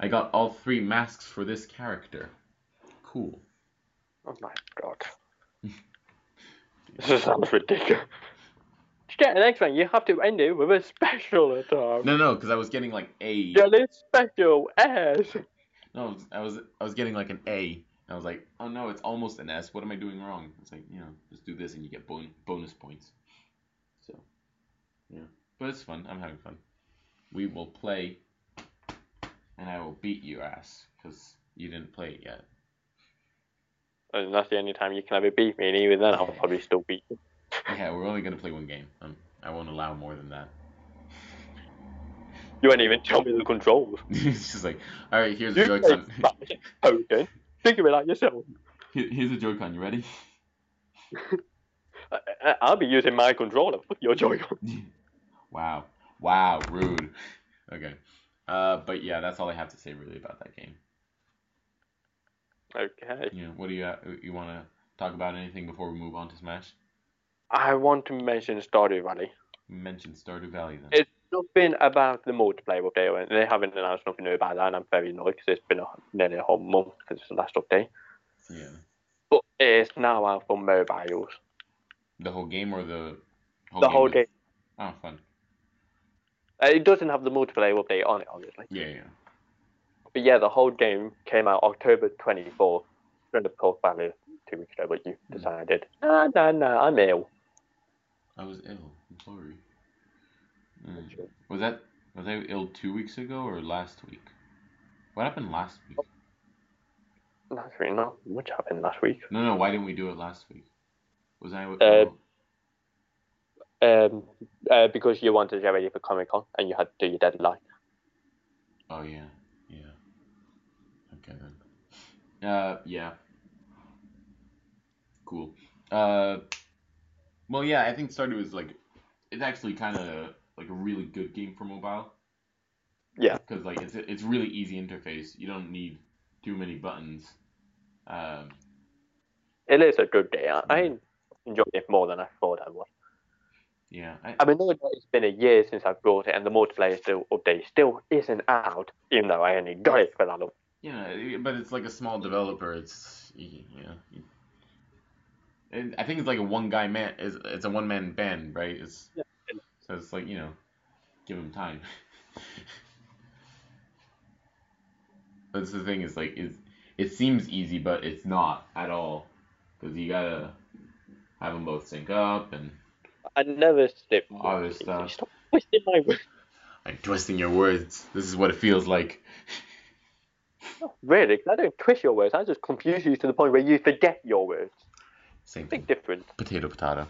I got all three masks for this character. Cool. Oh my god. this sounds ridiculous. To get an X rank, you have to end it with a special attack. No, no, because I was getting like A. Get it special S. No, I was I was getting like an A. I was like, oh no, it's almost an S. What am I doing wrong? It's like, you know, just do this and you get bon- bonus points. So, yeah. But it's fun. I'm having fun. We will play, and I will beat your ass because you didn't play it yet. And that's the only time you can ever beat me, and even then I'll probably still beat you. Yeah, we're only gonna play one game. Um, I won't allow more than that. You won't even tell me the controls. it's just like, all right, here's a You play Joy-Con. Smash, Pokken. Figure it out yourself. Here- Here's a Joy-Con. You ready? I, I'll be using my controller. Fuck your Joy-Con. wow, wow, rude. Okay. Uh, but yeah, that's all I have to say really about that game. Okay. Know, what do you you want to talk about anything before we move on to Smash? I want to mention Stardew Valley. Mention Stardew Valley then. It's nothing about the multiplayer update. They haven't announced nothing new about that, and I'm very annoyed because it's been a, nearly a whole month since the last update. yeah. But it's now out for mobiles. The whole game or the whole the whole with- game. Oh, fun. Uh, It doesn't have the multiplayer update on it, obviously. Yeah, yeah. But yeah, the whole game came out October 24th. During the talk value two weeks ago, but you decided, nah, nah, nah, I'm ill. I was ill. I'm sorry. Mm. Was that was I ill two weeks ago or last week? What happened last week? That's really not much happened last week. No, no. Why didn't we do it last week? Was I? Uh, Um, uh, because you wanted to get ready for Comic Con and you had to do your deadline. Oh yeah, yeah. Okay then. Uh, yeah. Cool. Uh, well, yeah. I think Stardew is like, it's actually kind of like a really good game for mobile. Yeah. Because like it's it's really easy interface. You don't need too many buttons. Um, It is a good game. I, I enjoyed it more than I thought I would. Yeah, I, I mean, no, it's been a year since I bought it, and the multiplayer still update still isn't out, even though I only got it for that long. yeah, but it's like a small developer. It's yeah. I think it's like a one guy man. It's, it's a one man band, right? It's Yeah. so it's like you know, give him time. That's the thing is like is it seems easy, but it's not at all because you gotta have them both sync up and I never step Other stuff. Stop twisting my words. like twisting your words. This is what it feels like. really I don't twist your words. I just confuse you to the point where you forget your words. Same thing. Big difference. Potato, potato.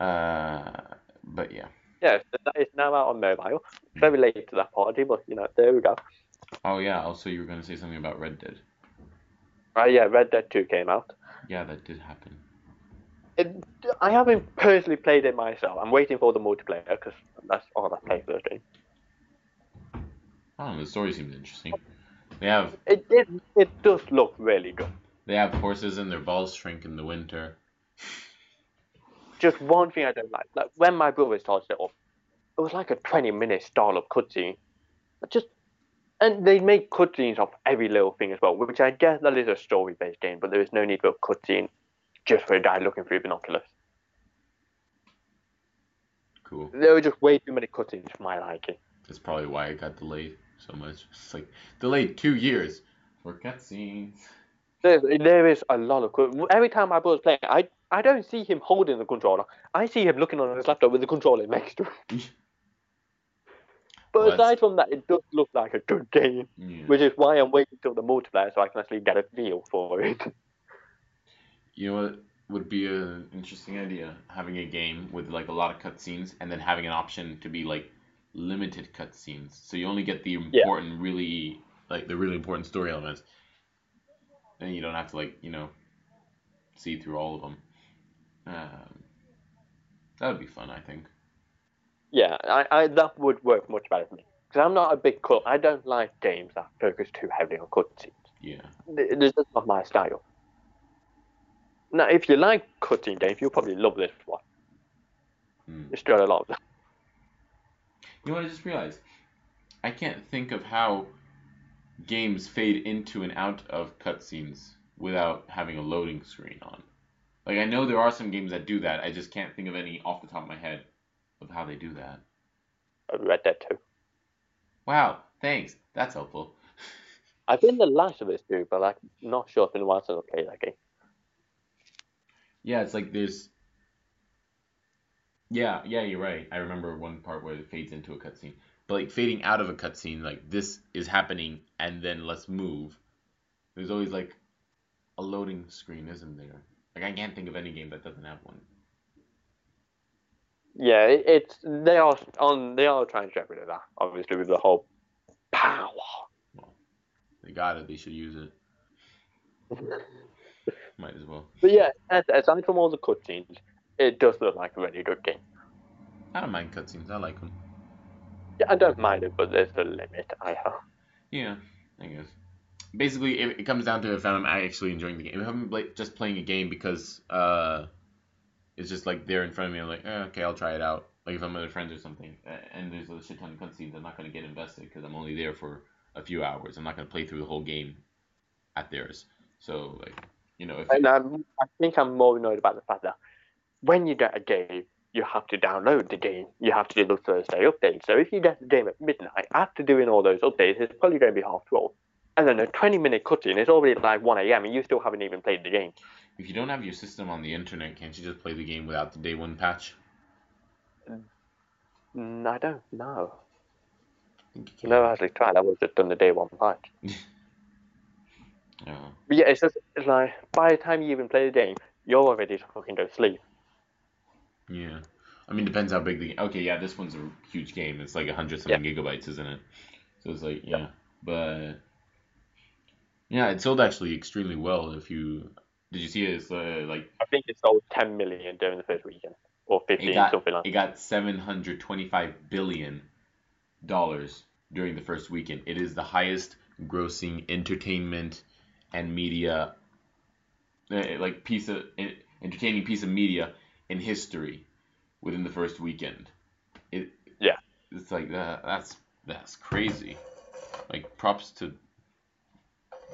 Uh, but yeah. Yeah, so that is now out on mobile. Very late to that party, but you know, there we go. Oh yeah. Also, you were gonna say something about Red Dead. Right, yeah, Red Dead 2 came out. Yeah, that did happen. It, I haven't personally played it myself. I'm waiting for the multiplayer because that's all I play for the game. I don't know. The story seems interesting. They have It, it it does look really good. They have horses and their balls shrink in the winter. Just one thing I don't like, like when my brother started it up, it was like a 20 minute style of cutscene. Just and they make cutscenes of every little thing as well, which I guess that is a story based game, but there is no need for a cutscene just for a guy looking through binoculars. Cool. There were just way too many cutscenes for my liking. That's probably why it got delayed so much. It's like delayed two years for cutscenes. There, there is a lot of every time my brother's playing, I I don't see him holding the controller. I see him looking on his laptop with the controller next to him. But Well, aside from that, it does look like a good game, Yeah. which is why I'm waiting till the multiplayer so I can actually get a feel for it. You know what would be an interesting idea? Having a game with like a lot of cutscenes and then having an option to be like limited cutscenes. So you only get the important, really like the really important story elements. Then you don't have to like you know see through all of them. Um, that would be fun, I think. Yeah, I, I that would work much better for me because I'm not a big cut. I don't like games that focus too heavily on cutscenes. Yeah. Th- This is not my style. Now, if you like cutscene games, you'll probably love this one. Hmm. It's got a lot of them. You know what I just realized? I can't think of how games fade into and out of cutscenes without having a loading screen on. Like I know there are some games that do that. I just can't think of any off the top of my head of how they do that. Red Dead 2. Wow, thanks. That's helpful. I've been the last of this too, but I'm not sure it's been a while since I played that game. Yeah, it's like there's Yeah, yeah, you're right. I remember one part where it fades into a cutscene. But like fading out of a cutscene, like this is happening and then let's move. There's always like a loading screen, isn't there? Like I can't think of any game that doesn't have one. Yeah, it, it's they are on they are trying to get rid of that, obviously with the whole power. They got it. They should use it. Might as well. But yeah, as- aside from all the cutscenes, it does look like a really good game. I don't mind cutscenes. I like them. Yeah, I don't mind it, but there's a limit. I have. Yeah, I guess. Basically, it, it comes down to if I'm actually enjoying the game. If I'm like just playing a game because uh, it's just like there in front of me, I'm like, eh, okay, I'll try it out. Like if I'm with friends or something, and there's a shit ton of cutscenes, I'm not gonna get invested because I'm only there for a few hours. I'm not gonna play through the whole game at theirs. So like, you know, if And I'm, I think I'm more annoyed about the fact that when you get a game, you have to download the game. You have to do the Thursday update. So if you get the game at midnight, after doing all those updates, it's probably going to be half 12. And then a 20 minute cutscene it's already like 1 a.m. and you still haven't even played the game. if you don't have your system on the internet, can't you just play the game without the day one patch? Mm, I don't know. I you can. Actually tried. I would have just done the day one patch. Yeah. But yeah, it's just it's like by the time you even play the game, you're already fucking go to sleep. Yeah. I mean, depends how big the. Okay, yeah, this one's a huge game. It's like a hundred something gigabytes, isn't it? So it's like, yeah, but yeah, it sold actually extremely well. If you did, you see it? It's uh, like I think it sold 10 million during the first weekend, or 15, it got something like. it got seven hundred twenty five billion dollars during the first weekend. It is the highest grossing entertainment and media uh, like piece of entertaining piece of media in history within the first weekend. It Yeah. It's like that. That's that's crazy. Like props to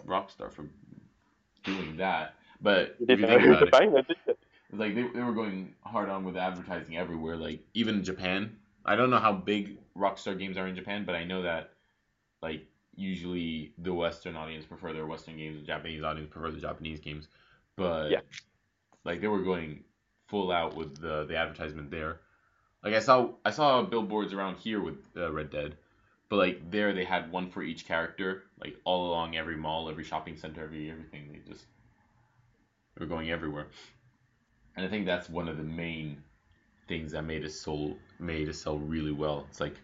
Rockstar for doing that. But if you think about it, bang that, did you? like they, they were going hard on with advertising everywhere like even japan i don't know how big rockstar games are in japan but i know that like usually the western audience prefer their western games the japanese audience prefer the japanese games but Yeah. like they were going full out with the the advertisement there like i saw i saw billboards around here with uh, red dead but like there they had one for each character like all along every mall every shopping center every everything they just they were going everywhere and I think that's one of the main things that made it sold made it sell really well. It's like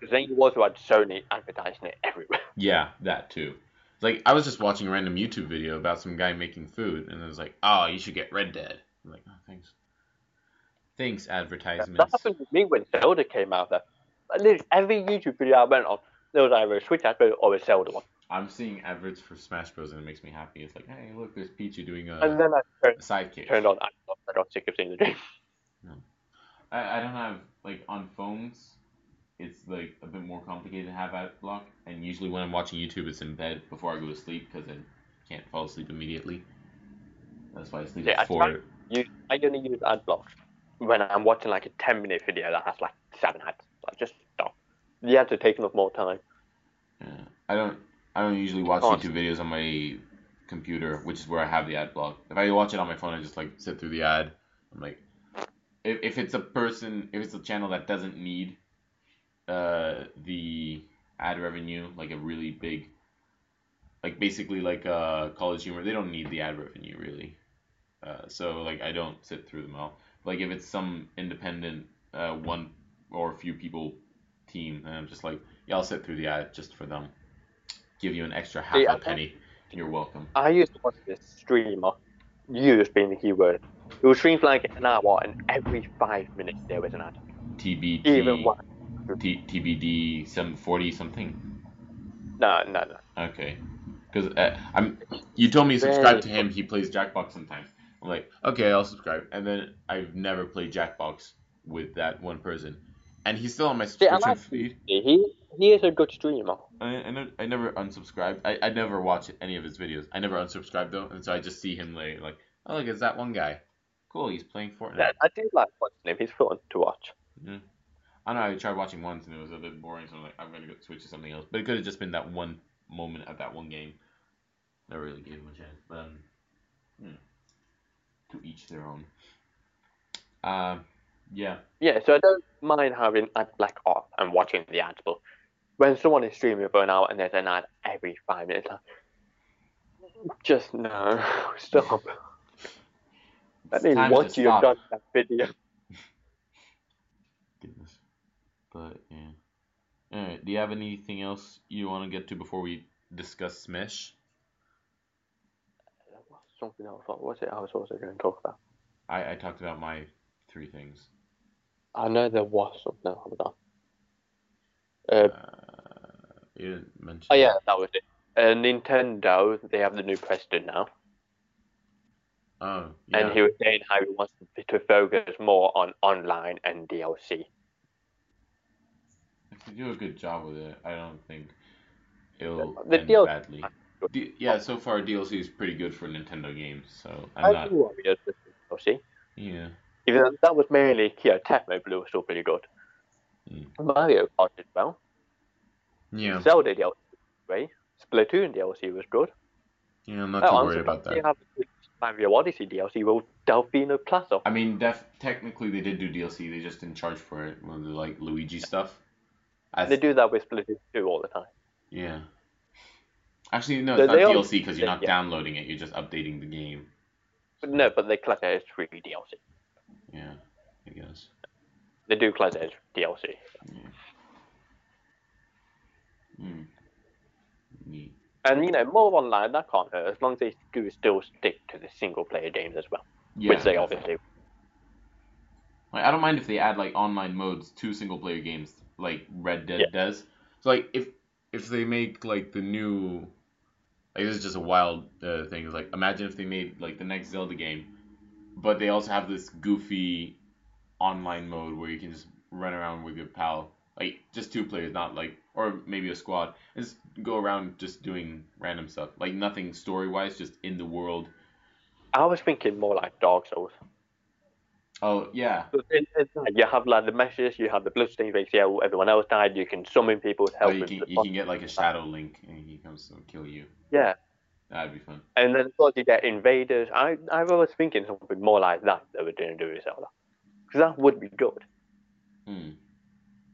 The thing was about Sony advertising it everywhere. yeah, that too. It's like I was just watching a random YouTube video about some guy making food, and it was like, oh, you should get Red Dead. I'm like, oh, thanks, thanks That happened to me when Zelda came out. Literally every YouTube video I went on, there was either a Switch advert or a Zelda one. I'm seeing adverts for Smash Bros. and it makes me happy. It's like, hey, look, there's Pichu doing a, and then I turned, sidekick. turned on. I got sick of seeing the game. I, I don't have like on phones. It's like a bit more complicated to have ad block, and usually when I'm watching YouTube, it's in bed before I go to sleep because I can't fall asleep immediately. That's why I sleep Yeah, I at four. You, I only use ad block when I'm watching like a 10 minute video that has like seven ads. Like, just stop. The ads are taking up more time. Yeah. I don't. I don't usually watch Oh. YouTube videos on my computer, which is where I have the ad block. If I watch it on my phone, I just like sit through the ad. I'm like, if, if it's a person, if it's a channel that doesn't need uh, the ad revenue, like a really big, like basically like uh, College Humor, they don't need the ad revenue really. Uh, so like I don't sit through them all. Like if it's some independent uh, one or a few people team, and I'm just like, yeah, I'll sit through the ad just for them. Give you an extra half Yeah, a penny. And you're welcome. I used to watch this streamer, you used being the key word, who would stream for like an hour and every five minutes there was an ad. TBD. Even one. T- TBD 740 something. No, no, no. Okay. Because uh, I'm, you told me to subscribe to him. He plays Jackbox sometimes. I'm like, okay, I'll subscribe. And then I've never played Jackbox with that one person, and he's still on my See, subscription like feed. He he is a good streamer. I, I, never, I never unsubscribed. I, I never watch any of his videos. I never unsubscribed though, and so I just see him like, like oh look, it's that one guy. Cool, he's playing Fortnite. Yeah, I do like watching him. He's fun to watch. I don't know. I tried watching once and it was a bit boring, so I'm like, I'm gonna go switch to something else. But it could have just been that one moment at that one game. Never really gave him a chance, but um, hmm. To each their own. Um, yeah, Yeah, so I don't mind having ad block off and watching the ads, but when someone is streaming for an hour and there's an ad every five minutes, just no, stop. Let It's me time to you stop. done that video. goodness. But yeah. All right. Do you have anything else you want to get to before we discuss Smash? Something else. What was it I was also going to talk about? I I talked about my three things. I know there was something else. Hold on. Uh, Uh, you didn't mention. oh yeah, that was it. Uh, Nintendo, they have the new president now, Oh yeah. and he was saying how he wants to focus more on online and DLC. If they do a good job with it, I don't think it'll The end DLC badly. Yeah, so far DLC is pretty good for Nintendo games, so I'm I not. do with DLC. Yeah, Even though that was mainly Koei Tecmo Blue was still pretty good. Mm. Mario Kart did well. yeah, Zelda DLC was great. Splatoon DLC was good. yeah. I'm not Oh, too worried about that. have a good Mario Odyssey DLC with Delfino Plaza. I mean, def- technically they did do DLC. They just didn't charge for it. Well, the, like Luigi stuff. I They do that with Splatoon 2 all the time. Yeah. Actually, no, it's not DLC because you're not yeah. downloading it. You're just updating the game. But no, but they class it as free DLC. Yeah, I guess. They do class it as DLC. Hmm. Neat. And you know, more online that can't hurt as long as they do still stick to the single player games as well. Yeah, which they obviously Like, I don't mind if they add like online modes to single player games, like Red Dead Yeah. does. So like if if they make like the new, like this is just a wild uh, thing. Like imagine if they made like the next Zelda game, but they also have this goofy online mode where you can just run around with your pal, like just two players, not like or maybe a squad, and just go around just doing random stuff, like nothing story wise, just in the world. I was thinking more like Dark Souls. Oh yeah, So it- it's like you have like the meshes, you have the bloodstains, you see how everyone else died. You can summon people to help. you can you can get like a shadow link and he comes to kill you. Yeah, That'd be fun. and then of course you get invaders. I I was thinking something more like that that we're doing do with Zelda, because that would be good. Hmm.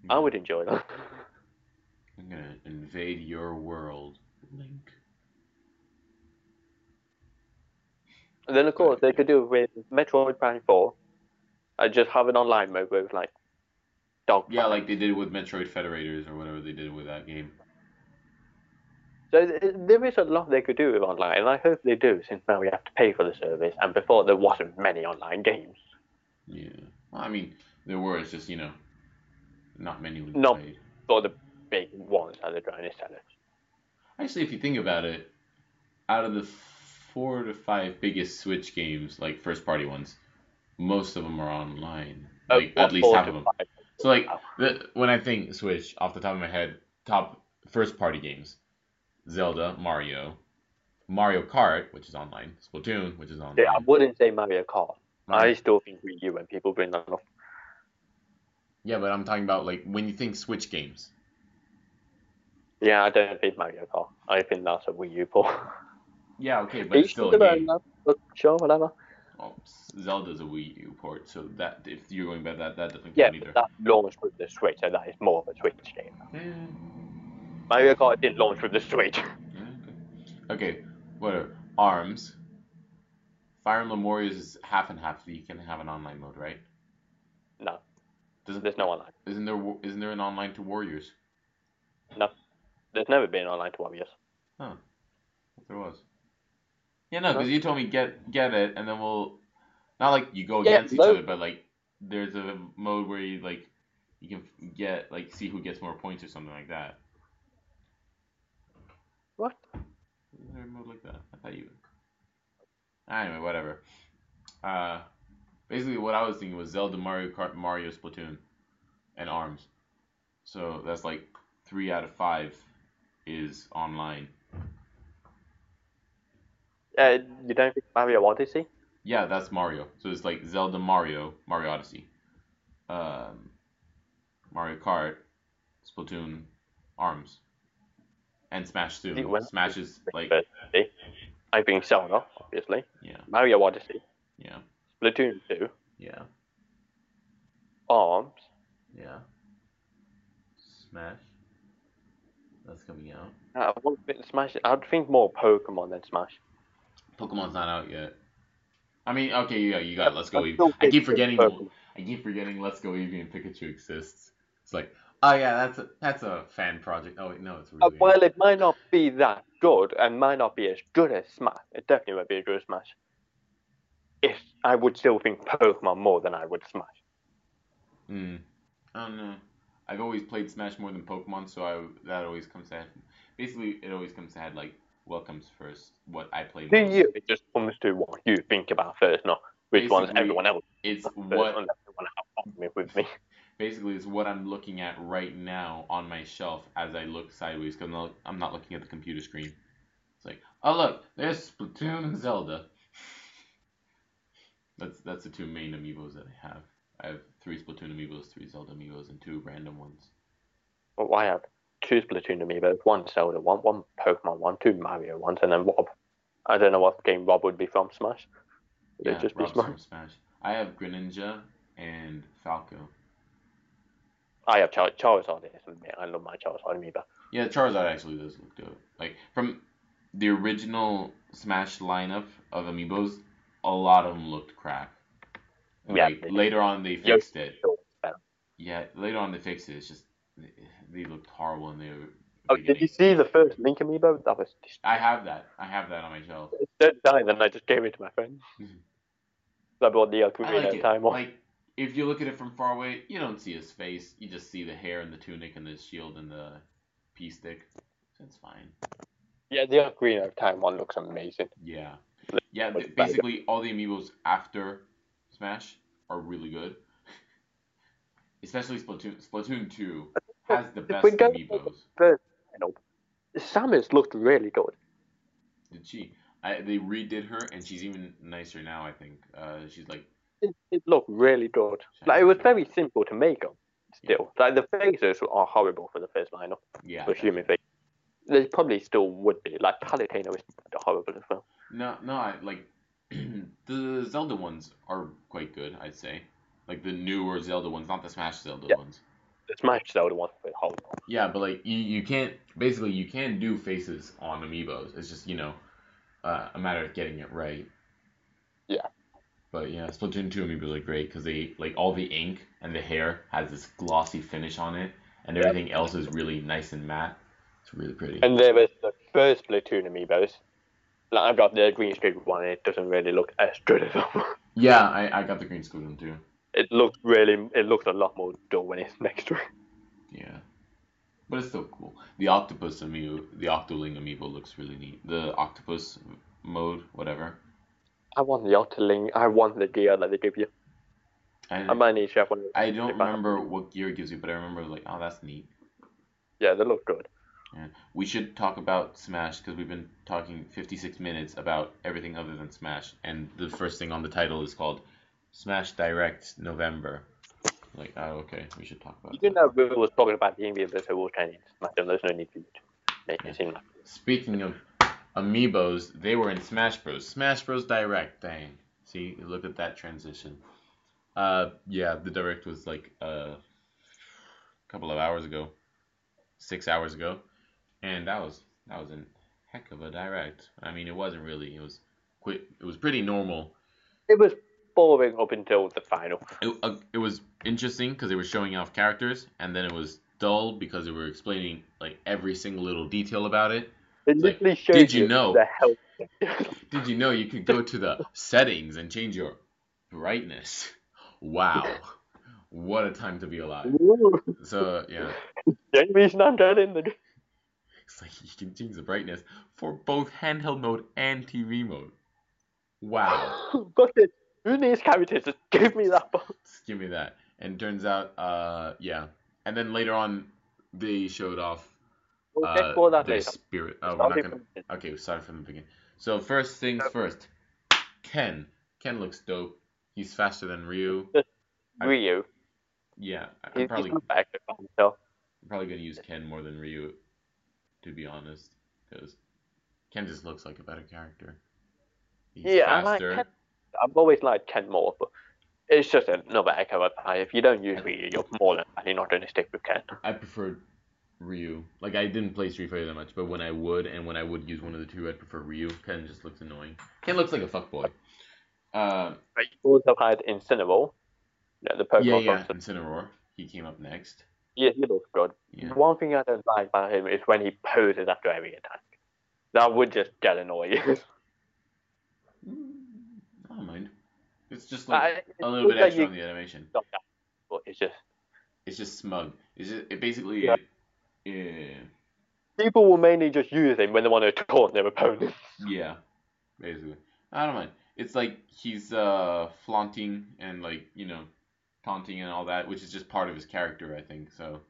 I would enjoy that. I'm gonna invade your world, Link. And then of course they could do it with Metroid Prime Four. I just have it online mode with like dog. Yeah, like they did with Metroid Federators or whatever they did with that game. So there is a lot they could do with online, and I hope they do, since now we have to pay for the service, and before there wasn't many online games. Yeah. Well, I mean, there were. It's just you know, not many we No. played. For the big ones that they're trying to sell it. Actually, if you think about it, out of the four to five biggest Switch games, like first party ones, most of them are online. Uh, Like at least half of them. five? So like the, when I think Switch, off the top of my head, top first party games, Zelda, Mario, Mario Kart, which is online, Splatoon, which is online. Yeah, I wouldn't say Mario Kart. I still think Wii U when people bring that up. yeah, but I'm talking about like when you think Switch games. Yeah, I don't think Mario Kart. I think that's a Wii U port. Yeah, okay, but it's still a game. Sure, whatever. Oh, Zelda's a Wii U port, so that if you're going by that, that doesn't Yeah, count either. that launched with the Switch, so that is more of a Switch game. Yeah. Mario Kart didn't launch with the Switch. Okay. Okay, whatever. Arms. Fire Emblem Warriors is half and half. You can have an online mode, right? No, Doesn't there's no online. isn't there isn't there an online to Warriors? No. There's never been online to Warriors. Huh. There was. Yeah, no, because you told me get get it, and then we'll not like you go Yeah, against each other, but like there's a mode where you like you can get like see who gets more points or something like that. What? Isn't there a mode like that? I thought you. Anyway, whatever. Uh, basically, what I was thinking was Zelda, Mario Kart, Mario, Splatoon, and Arms. So that's like three out of five is online. Uh, you don't think Mario Odyssey? Yeah, that's Mario. So it's like Zelda, Mario, Mario Odyssey, um, Mario Kart, Splatoon, Arms, and Smash too. Went- Smash is like I think Zelda, obviously. yeah, Mario Odyssey. yeah, Splatoon 2. yeah, Arms. yeah. Smash. That's coming out. Uh, one bit Smash. I'd think more Pokemon than Smash. Pokemon's not out yet. I mean, okay, yeah, you got Let's Go Eevee. I keep forgetting. I keep forgetting Let's Go Eevee and Pikachu exists. It's like, oh yeah, that's a that's a fan project. Oh wait, no, it's Uh, really. well, it might not be that good, and might not be as good as Smash. It definitely won't be as good as Smash. If I would still think Pokemon more than I would Smash. Hmm. I don't know. I've always played Smash more than Pokemon, so I that always comes to head. Basically, it always comes to head like what comes first, what I play most. you, it just comes to what you think about first, not which ones everyone else It's first, what unless they want to have fun with- me. basically it's what I'm looking at right now on my shelf as I look sideways because I'm not, I'm not looking at the computer screen. It's like, oh look, there's Splatoon and Zelda. That's that's the two main amiibos that I have. I have three Splatoon amiibos, three Zelda amiibos, and two random ones. Well, I have two Splatoon amiibos, one Zelda one, one Pokemon one, two Mario ones, and then Rob. I don't know what game Rob would be from Smash. It would Yeah, just be Rob's Smash? from Smash. I have Greninja and Falco. I have Char- Charizard. Yes, I love my Charizard amiibo. Yeah, Charizard actually does look good. Like from the original Smash lineup of amiibos, a lot of them looked crap. Yeah, Like, did. later on they fixed it. Yeah, later on they fixed it. It's just they, looked horrible in the Oh, did you see the first Link amiibo? That was just I have that. I have that on my shelf. it did die, then I just gave it to my friend. Mhm. I bought the I Ocarina like. Time one. Like if you look at it from far away, you don't see his face. You just see the hair and the tunic and the shield and the P stick. It's fine. Yeah, the Ocarina of Time one looks amazing. Yeah. Yeah, basically all the amiibos after Smash are really good. especially Splatoon. Splatoon two has the best we amiibos. Samus looked really good. Did she? I, they redid her, and she's even nicer now. I think. Uh, she's like, It, it looked really good. Like it was very simple to make them. Still, like the faces are horrible for the first lineup. yeah. for human face. They probably still would be. Like Palutena is horrible as well. No, no, I like the Zelda ones are quite good. I'd say, like the newer Zelda ones, not the Smash Zelda Yeah. ones. The Smash Zelda ones were horrible. Yeah, but like you, you can't basically you can do faces on amiibos. It's just you know uh, a matter of getting it right. Yeah. But yeah, Splatoon two amiibos are great because they like all the ink and the hair has this glossy finish on it, and Yeah. everything else is really nice and matte. It's really pretty. And there was the first Splatoon amiibos. Like I've got the green screen one. And it doesn't really look as good as them. yeah, I, I got the green squid one too. It looks really. It looks a lot more dull when it's next to it. Yeah. But it's still cool. The octopus amiibo, the Octoling amiibo looks really neat. The octopus mode, whatever. I want the Octoling. I want the gear that they give you. I, I might need to have one. I don't I- remember what gear it gives you, but I remember like, oh, that's neat. Yeah, they look good. Yeah. We should talk about Smash because we've been talking 56 minutes about everything other than Smash, and the first thing on the title is called Smash Direct November. Like, oh, okay, we should talk about You didn't know Will was talking about the Invisible Rules training. SmackDown. There's no need to make it seem like. Speaking of amiibos, they were in Smash Bros. Smash Bros. Direct, dang. See, look at that transition. Uh, yeah, the direct was like uh, a couple of hours ago, six hours ago, and that was that was a heck of a direct. I mean, it wasn't really. It was quite. It was pretty normal. It was boring up until the final. It, uh, it was interesting because they were showing off characters, and then it was dull because they were explaining like every single little detail about it. It Like, literally shows did you know? the hell. Did you know you could go to the settings and change your brightness? Wow. What a time to be alive. So, yeah, the only reason I'm telling the it's like you can change the brightness for both handheld mode and TV mode. Wow. but it, who needs characters? Just give me that box. Just give me that. And turns out, uh, yeah. And then later on, they showed off We'll uh, get more of that their later. spirit. Oh, we're not gonna. Okay, we started from the beginning. So first things first. Ken. Ken looks dope. He's faster than Ryu. I- Ryu. Yeah, I'm He's, probably he's back. I'm probably gonna use Ken more than Ryu, to be honest, because Ken just looks like a better character. He's Yeah, I like faster. Ken. I've always liked Ken more, but it's just another Echo Fighter. If you don't use Ryu, you're more than likely not going to stick with Ken. I preferred Ryu. Like I didn't play Street Fighter that much, but when I would, and when I would use one of the two, I'd prefer Ryu. Ken just looks annoying. Ken looks like a fuckboy. Uh, But you also had Incineroar, yeah, the Pokemon yeah, yeah. monster. Incineroar. He came up next. Yeah, he looks good. Yeah. One thing I don't like about him is when he poses after every attack. That would just get annoying. Mm, I don't mind. It's just like a little bit like extra on the animation. That, but it's just It's just smug. It's just it basically. Yeah. yeah. people will mainly just use him when they want to taunt their opponent. Yeah, basically. I don't mind. It's like he's uh flaunting and like you know taunting and all that, which is just part of his character, I think. So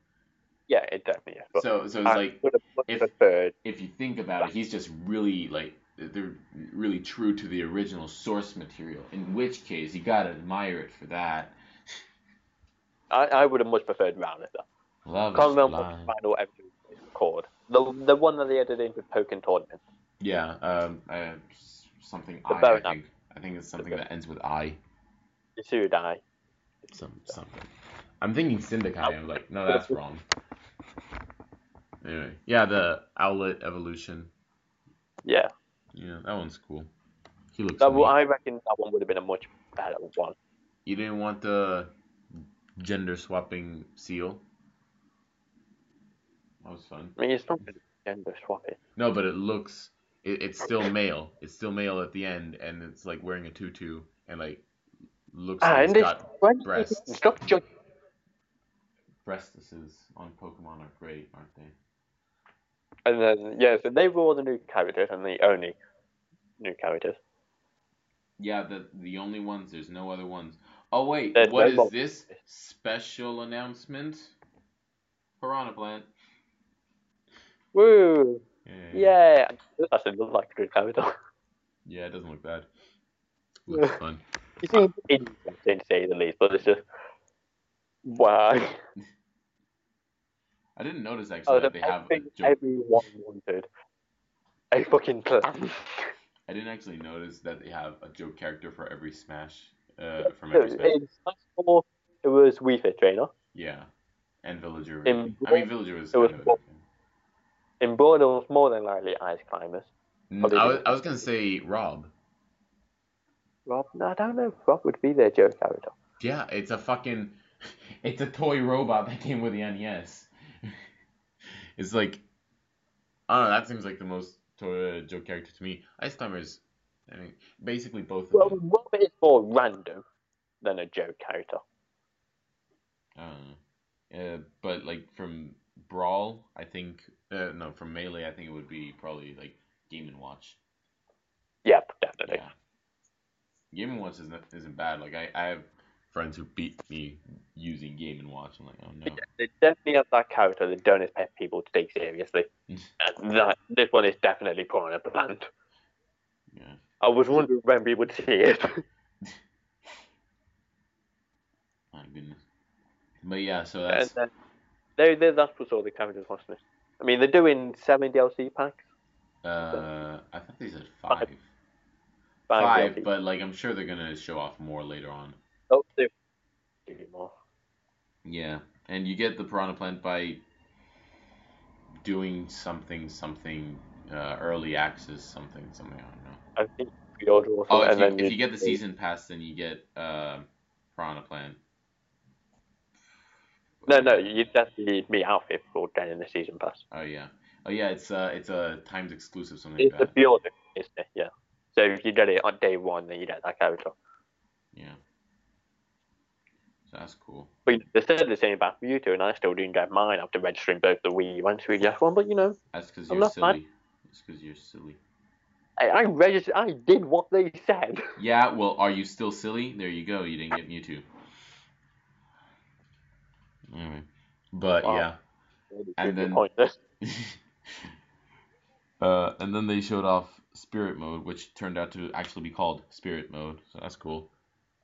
Yeah, it definitely is. So so it's I like would have much if- if you think about it, he's just really like they're really true to the original source material. In which case, you gotta admire it for that. I, I would have much preferred though. Love Can't remember what the final episode is called. The the one that they edited into Pokken Tournament. Yeah, um, uh, something I, I think. I think it's something that ends with I. Isudai. Some something. I'm thinking Syndicate. I'm like, no, that's wrong. Anyway, yeah, the Rowlet evolution. Yeah. Yeah, that one's cool. He looks. That, neat. I reckon that one would have been a much better one. You didn't want the gender swapping seal. That was fun. I mean, it's not gender swapping. No, but it looks. It, it's still male. It's still male at the end, and it's like wearing a tutu and like looks Ah, like and it's it's got when breasts. Stop judging. breastises on Pokemon are great, aren't they? And then yeah, so they were all the new characters and the only new characters. Yeah, the the only ones. There's no other ones. Oh wait, There's what no is more. this special announcement? Piranha Plant. Woo! Yeah. Yeah, that doesn't look like a good character. Yeah, it doesn't look bad. Looks fun. It seems interesting to say the least, but it's just why? I didn't notice actually Oh, that the they have a everything joke. everyone wanted a fucking plan. I didn't actually notice that they have a joke character for every Smash. Uh, from every Smash. In Smash 4, it was Wii Fit Trainer. Yeah, and Villager. In. I mean, Villager was. it was more- In Brawl, it was more than likely Ice Climbers. Mm, I was, I was gonna say Rob. Rob, no, I don't know if Rob would be their joke character. Yeah, it's a fucking, it's a toy robot that came with the NES. It's like, I don't know. That seems like the most toy, uh, joke character to me. Ice Climbers, I mean, basically both of Well, them. Rob is more random than a joke character. I don't. Uh, but like from Brawl, I think, uh, no, from Melee, I think it would be probably like Game and Watch. Yep, definitely. Yeah. Game and Watch isn't isn't bad. Like I, I have friends who beat me using Game and Watch. I'm like, oh no. They definitely have that character that don't expect people to take seriously. and that this one is definitely putting a plant. Yeah. I was wondering when we would see it. My goodness. But yeah, so and that's then they, they, that's what's all the characters watching it. I mean, they're doing seven DLC packs. uh, I thought they said five. Five, Five, but like I'm sure they're gonna show off more later on. They give. Yeah, and you get the piranha plant by doing something, something, uh, early access, something, something. I don't know. I think pre-order Oh, something. if you, then if you get the season pass, then you get uh, piranha plant. No, no, you definitely me outfit for getting the season pass. Oh yeah. Oh yeah. It's uh, it's a times exclusive, something It's like the that. pre-order, isn't it? Yeah. So if you get it on day one, then you get that character. Yeah. That's cool. But they said the same about Mewtwo, and I still didn't get mine after registering both the Wii and 3DS one. But you know, That's because you're not mad. silly. It's because you're silly. I, I registered. I did what they said. Yeah. Well, are you still silly? There you go. You didn't get Mewtwo. Anyway. But Wow. yeah. And then- Uh, and then they showed off Spirit Mode, which turned out to actually be called Spirit Mode, so that's cool.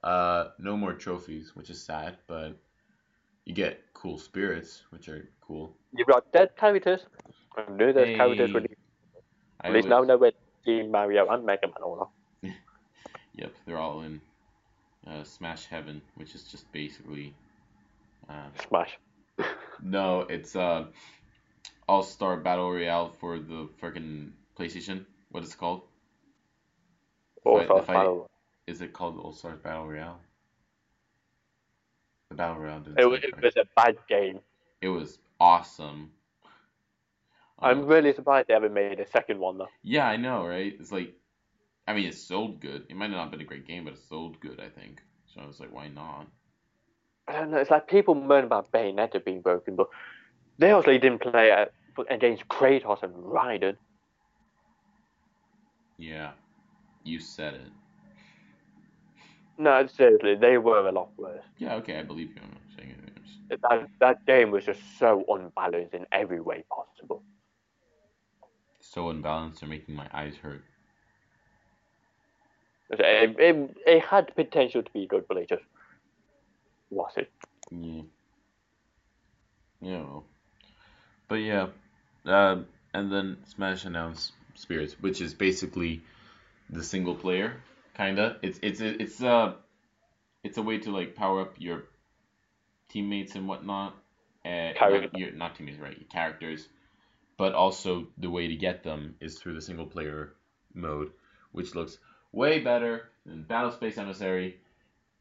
Uh, no more trophies, which is sad, but you get cool spirits, which are cool. You've got dead characters. I knew those characters were. Hey. I At least now know where Team Mario and Mega Man all are. Yep, they're all in uh, Smash Heaven, which is just basically. Uh, Smash. no, it's uh, All Star Battle Royale for the freaking PlayStation. What is it called? All Star Battle. Is it called All Stars Battle Royale? The Battle Royale didn't It, was- it was a bad game. It was awesome. I'm Um, really surprised they haven't made a second one though. yeah, I know, right? It's like, I mean, it sold good. It might not have been a great game, but it sold good, I think. So I was like, why not? I don't know. It's like people moan about Bayonetta being broken, but they obviously didn't play it against Kratos and Raiden. Yeah, you said it. No, seriously, they were a lot worse. Yeah, okay, I believe you. I'm not saying anything. I'm That that game was just so unbalanced in every way possible. So unbalanced, they're making my eyes hurt. It, it, it had potential to be good, but it just wasn't. Yeah. Yeah. Well. But yeah, uh, and then Smash announced Spirits, which is basically the single player kinda. It's it's it's uh it's a way to like power up your teammates and whatnot. Uh, not, your, not teammates, right? Your characters. But also the way to get them is through the single player mode, which looks way better than Battle Space Emissary.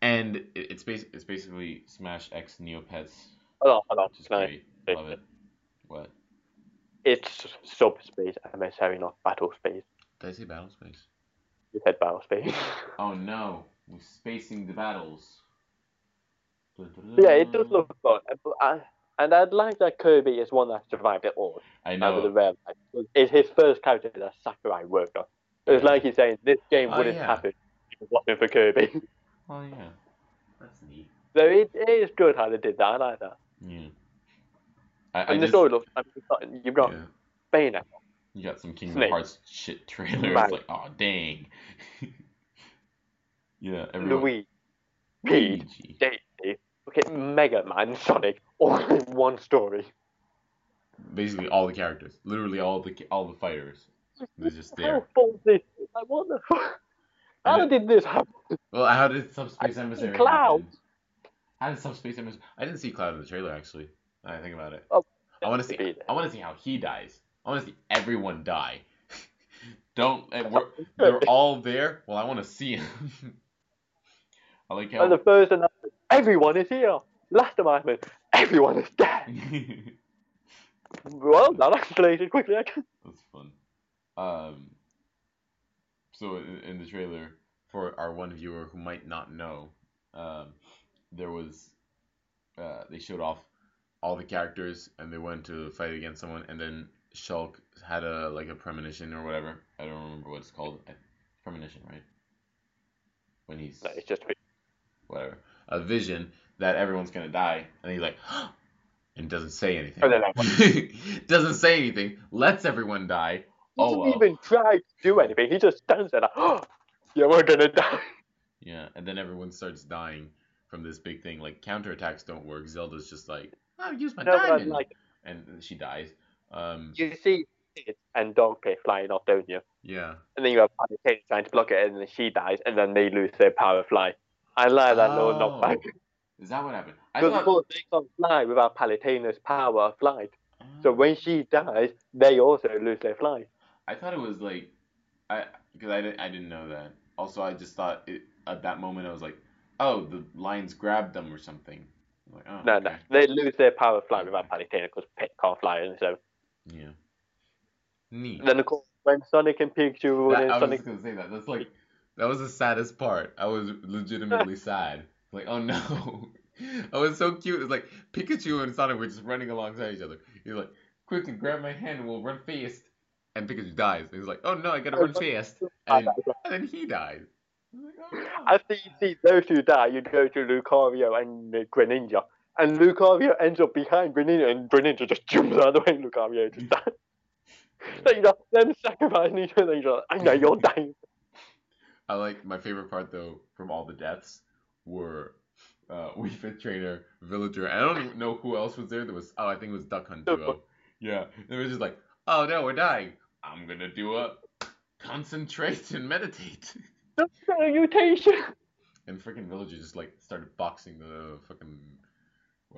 And it, it's bas- it's basically Smash X Neopets, Hold on, hold on. which is No, great. Love it. What? It's subspace emissary, not battle space. Did I say Battle Space? You said battle space. Oh no, we're spacing the battles. yeah, it does look fun. I, uh, and I'd like that Kirby is one that survived it all. I of the know. rare life. It's his first character that Sakurai worked on. It's like he's saying this game Oh, wouldn't yeah. happen if it wasn't for Kirby. Oh yeah. That's neat. So it, it is good how they did that. I like that. Yeah. I, I And the just, story looks. I mean, you've got, you've got yeah. Bayonetta. You got some Kingdom Snake. Hearts shit trailer. It's like, oh dang. yeah, everyone. Luigi, Luigi. Daisy, okay, Mega Man, Sonic, all in one story. Basically, all the characters, literally all the all the fighters, they're just How there. false this? Like what the fuck? How did this happen? Well, how did Subspace I Emissary? Cloud. happen? How did Subspace Emissary? I didn't see Cloud in the trailer actually. Now I think about it. Oh, I want to see. I want to see how he dies. I want to see everyone die. Don't. We're, they're all there. Well, I want to see him. I like how. And the first announcement, everyone is here. Last announcement, everyone is dead. Well, that escalated quickly. I guess. That's fun. Um, so in, in the trailer, for our one viewer who might not know, um, there was uh, they showed off all the characters and they went to fight against someone, and then Shulk had a like a premonition or whatever. I don't remember what it's called. I- Premonition, right? When he's No, it's just whatever a vision that everyone's gonna die, and he's like, and doesn't say anything. Doesn't say anything. Lets everyone die. he Oh doesn't well. even try to do anything. He just stands there like, oh, yeah, we're gonna die. Yeah, and then everyone starts dying from this big thing. Like counterattacks don't work. Zelda's just like, I'll use my No, diamond, like and she dies. Um, you see and Dogpay flying off, don't you? yeah. And then you have Palutena trying to block it, and then she dies, and then they lose their power of fly. I like that little Oh. knockback. Is that what happened? I Because thought. of course they can't fly without Palutena's power of flight. So Oh. when she dies, they also lose their fly. I thought it was like, I because I didn't I didn't know that. Also, I just thought it, at that moment I was like, oh, the lions grabbed them or something. Like, oh, No, okay. no, they lose their power of flight without Palutena because Pit can't fly, and so Yeah. Neat. then of course when Sonic and Pikachu That- and I was Sonic just gonna say that. That's like that was the saddest part. I was legitimately sad. Like, oh no. I was so cute. It's like Pikachu and Sonic were just running alongside each other. He's like, quickly grab my hand and we'll run fast. And Pikachu dies. He's like, oh no, I gotta run fast. And, and then he dies. I'm like, oh, no. After you see those two die, you go to Lucario and Greninja. And Lucario ends up behind Greninja, and Greninja just jumps out of the way, and Lucario just dies. so, you know, them sacrificing each other, you're like, I know you're dying. I like my favorite part though from all the deaths were uh, Wii Fit Trainer, Villager. and I don't even know who else was there. There was oh I think it was Duck Hunt Duo. Yeah, it was just like oh no we're dying. I'm gonna do a concentrate and meditate. Salutation! And freaking Villager just like started boxing the fucking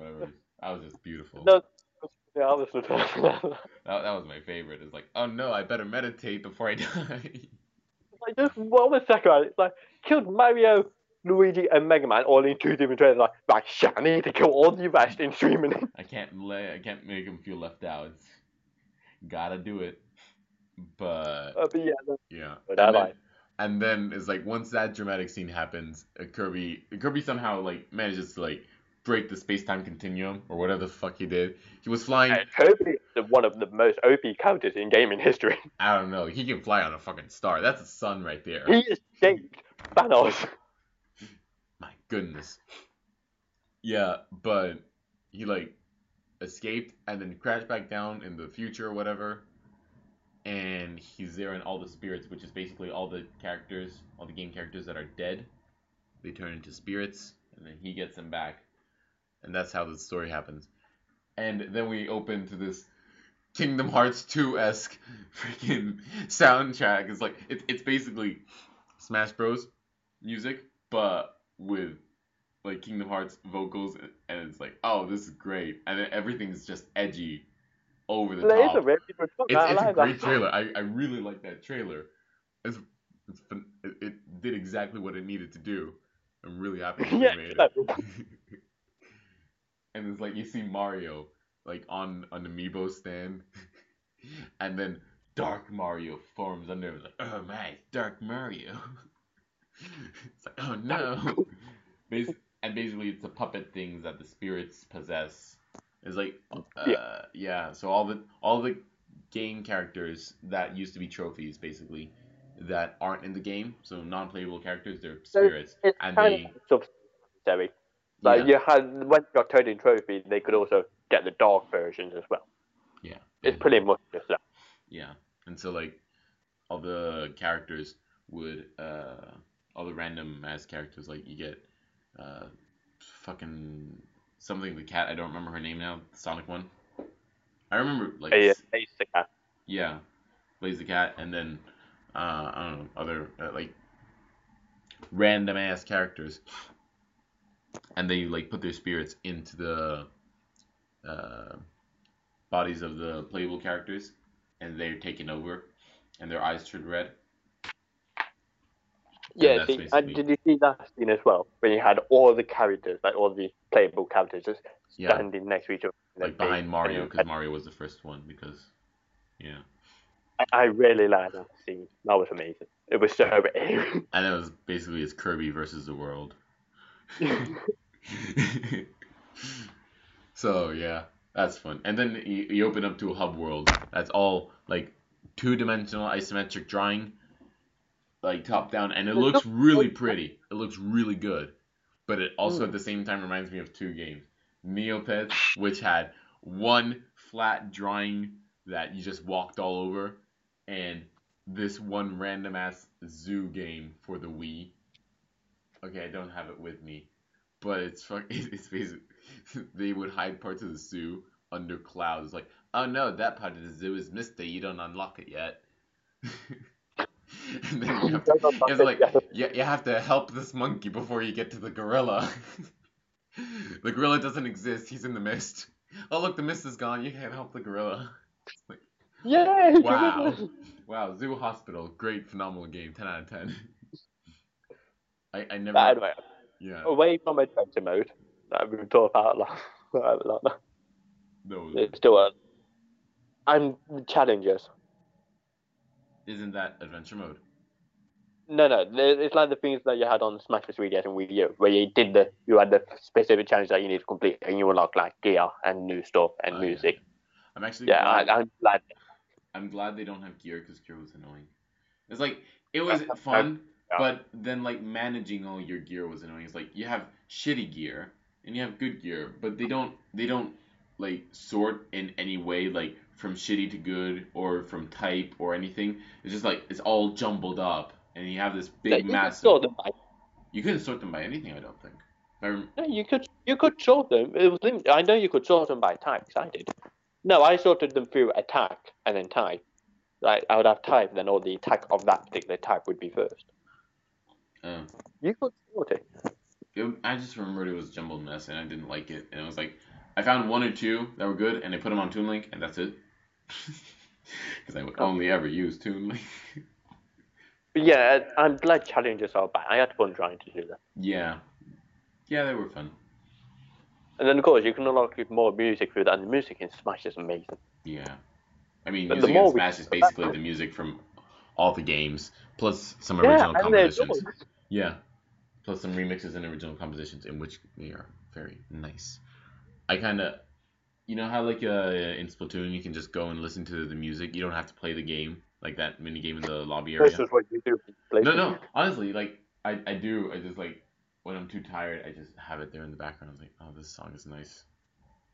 whatever. That was just beautiful. No, yeah, I was the That, that was my favorite. It's like oh no I better meditate before I die. like, just what was sacrifice? It's like, killed Mario, Luigi, and Mega Man all in two different trailers. Like, like, shit, I need to kill all the rest in three minutes. I can't lay. I can't make him feel left out. Gotta do it. But Uh, but yeah, no, yeah. but and, then, and then it's like once that dramatic scene happens, uh, Kirby Kirby somehow like manages to like break the space time continuum or whatever the fuck he did. He was flying. And is one of the most OP characters in gaming history. I don't know. He can fly on a fucking star. That's a sun right there. He escaped Thanos. My goodness. Yeah, but he like escaped and then crashed back down in the future or whatever. And he's there in all the spirits, which is basically all the characters, all the game characters that are dead. They turn into spirits, and then he gets them back. And that's how the story happens. And then we open to this Kingdom Hearts 2 esque freaking soundtrack. It's like it's it's basically Smash Bros. music, but with like Kingdom Hearts vocals, and it's like, oh, this is great, and then everything's just edgy, over the It's a top. very good song. It's, it's a great trailer. I, I really like that trailer. It's, it's it, it did exactly what it needed to do. I'm really happy Yeah, made it. and it's like you see Mario like on an amiibo stand, and then Dark Mario forms under. It's like, oh my, Dark Mario. it's like, oh no. Bas- and basically, it's the puppet things that the spirits possess. It's like, uh, Yeah. yeah. So all the all the game characters that used to be trophies, basically, that aren't in the game. So non-playable characters, they're spirits, It's and they of subsidiary. Like yeah, you had when you got Toadin Trophy, they could also get the dog versions as well. yeah, It's pretty much just that. yeah. And so like all the characters would uh all the random ass characters like you get uh fucking something the cat I don't remember her name now the Sonic one. I remember like a stick cat. yeah, Blaze the cat and then uh I don't know other uh, like random ass characters and they like put their spirits into the uh, bodies of the playable characters, and they're taken over, and their eyes turn red. Yeah, see, basically- did you see that scene as well? When you had all the characters, like all the playable characters, just Yeah. standing next to each other. Like They- behind Mario, because Mario was the first one. Because yeah, I, I really like that scene. That was amazing. It was so and it was basically it's Kirby versus the world. so yeah, that's fun. And then you, you open up to a hub world. That's all like two dimensional isometric drawing, like top down, and it looks really pretty. It looks really good. But it also hmm. at the same time reminds me of two games. Neopets, which had one flat drawing that you just walked all over, and this one random ass zoo game for the Wii. Okay, I don't have it with me, but it's fuck. It's basically they would hide parts of the zoo under clouds. Like, oh no, that part of the zoo is misty. You don't unlock it yet. and then you have to, you have to like, you, you have to help this monkey before you get to the gorilla. the gorilla doesn't exist. He's in the mist. Oh look, the mist is gone. You can't help the gorilla. yeah. Wow. Wow, Zoo Hospital, great, phenomenal game, 10 out of 10. I, I never. But anyway, yeah, away from adventure mode that we've talked about a lot, a no, It's still a and challenges. isn't that adventure mode? No, no, it's like the things that you had on Smash Bros. 3DS and Wii U, where you did the you had the specific challenge that you need to complete, and you unlock like gear and new stuff and Oh, yeah. music. I'm actually Yeah, glad, I, I'm glad. I'm glad they don't have gear because gear was annoying. It's like, it was fun, Yeah. but then like managing all your gear was annoying. It's like you have shitty gear and you have good gear, but they don't, they don't like sort in any way like from shitty to good or from type or anything. It's just like, it's all jumbled up and you have this Yeah, big sort them by, You couldn't sort them by anything, I don't think. I rem- no, you could you could sort them. It was lim- I know you could sort them by type. I did. No, I sorted them through attack and then type. Like I would have type, then all the attack of that particular type would be first. Uh, You could it. it, I just remembered it was a jumbled mess and I didn't like it. And it was like, I found one or two that were good and I put them on Toon Link and that's it. Because I would only ever use Toon Link. Yeah, I'm glad challenges are back. I had fun trying to do that. yeah. Yeah, they were fun. And then of course you can unlock more music through that, and the music in Smash is amazing. Yeah. I mean, But the music in Smash is basically the music from all the games, plus some Yeah, original compositions. Yeah. Plus some remixes and original compositions, in which they are very nice. I kind of, you know how like uh, in Splatoon you can just go and listen to the music. You don't have to play the game, like that mini game in the lobby area. This is what you do. No, no. Honestly, like I, I do. I just like when I'm too tired, I just have it there in the background. I'm like, oh, this song is nice.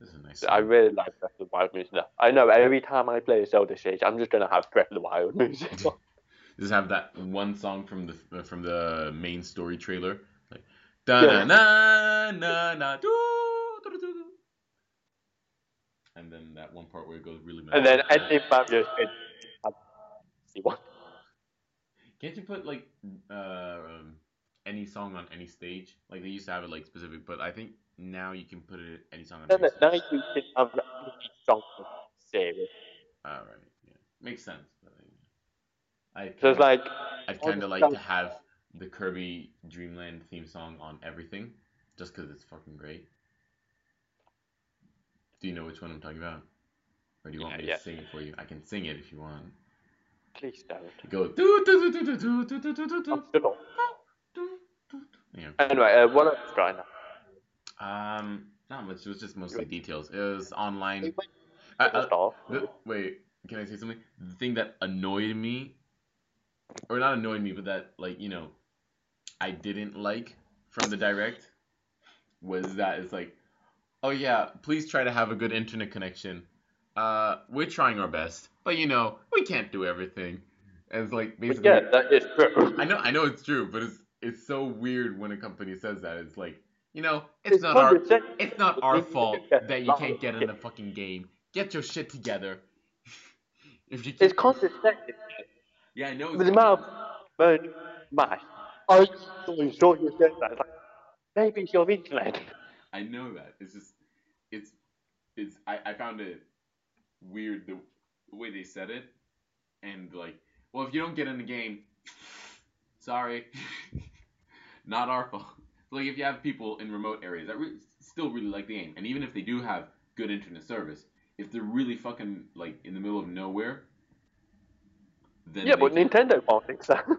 This is a nice. I really like Breath of the Wild music. I know every time I play a Zelda stage, I'm just gonna have Breath of the Wild music. Just have that one song from the from the main story trailer, like da na na na na doo. and then that one part where it goes really. and then mellow. ending map just see what? Can't you put like uh, um, any song on any stage? Like they used to have it like specific, but I think now you can put it any song on No, any no, stage. now you can have any song. All right, yeah, makes sense. Uh, I So it's like I'd kind of like to have the Kirby Dreamland theme song on everything, just because it's fucking great. Do you know which one I'm talking about? Or do you want me yeah. to sing it for you? I can sing it if you want. please don't. It goes do do do do do do do do do do Oh, shut up. do do. Yeah. Anyway, uh, what else now? Um, not much. It was just mostly details. It was online. It went I- first I- off. The, wait, can I say something? The thing that annoyed me, or not annoyed me, but that like you know, I didn't like from the direct, was that it's like, oh yeah, please try to have a good internet connection. Uh, we're trying our best, but you know, we can't do everything. And it's like basically, yeah, that is true. I know, I know it's true, but it's it's so weird when a company says that. It's like, you know, it's It's not our it's not our fault that you can't get in the fucking game. Get your shit together. if you It's keep, condescending. Yeah, I know. With the amount of burn mash. I so sure you said that. It's like, maybe it's your internet. I know that. It's just, it's, it's. I, I found it weird the, the way they said it, and like, well, if you don't get in the game, sorry, not our fault. Like if you have people in remote areas that re- still really like the game, and even if they do have good internet service, if they're really fucking like in the middle of nowhere, then Yeah, but can't- Nintendo won't fix that.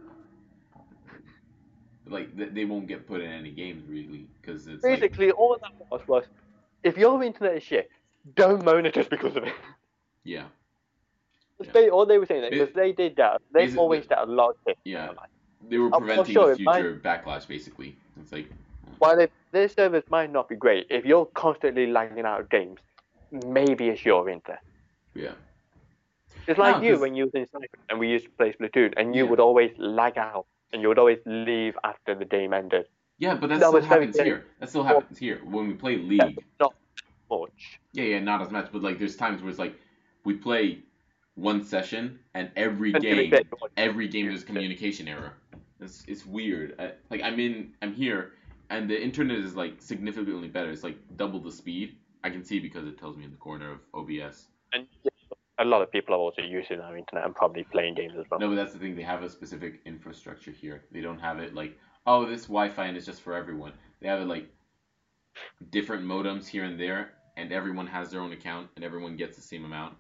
like they, they won't get put in any games really because it's like, Basically, all that was was if your internet is shit, don't moan at us because of it. yeah, Yeah. ba- all they were saying that because they did that. They always did a lot of shit. yeah. They were preventing sure it might- future backlash basically. It's like While they, their service might not be great, if you're constantly lagging out of games, maybe it's your internet. yeah. It's like No, you when you was in Cyprus and we used to play Splatoon, and you Yeah. would always lag out, and you would always leave after the game ended. Yeah, but that That still happens here. That still happens here when we play League. Not much. Yeah, yeah, not as much, but like there's times where it's like we play one session and every And game, every game there's communication error. It's it's weird. I, like I'm in, I'm here, and the internet is like significantly better. It's like double the speed. I can see because it tells me in the corner of OBS. And a lot of people are also using our internet and probably playing games as well. No, but that's the thing. They have a specific infrastructure here. They don't have it like, oh, this Wi-Fi and it's just for everyone. They have it like different modems here and there, and everyone has their own account, and everyone gets the same amount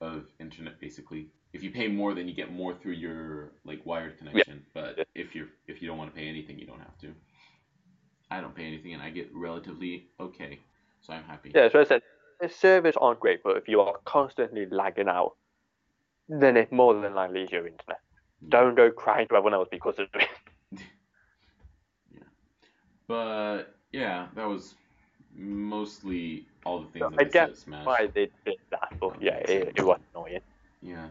of internet basically. If you pay more, then you get more through your like wired connection. But Yeah. if you're if you don't want to pay anything, you don't have to. I don't pay anything, and I get relatively okay, so I'm happy. Yeah, so I said the servers aren't great, but if you are constantly lagging out, then it's more than likely it's your internet. Don't go crying to everyone else because of it. Yeah. But yeah, that was mostly all the things So that I said. Smash. Why they did that, but oh, yeah, it, it was annoying. Yeah.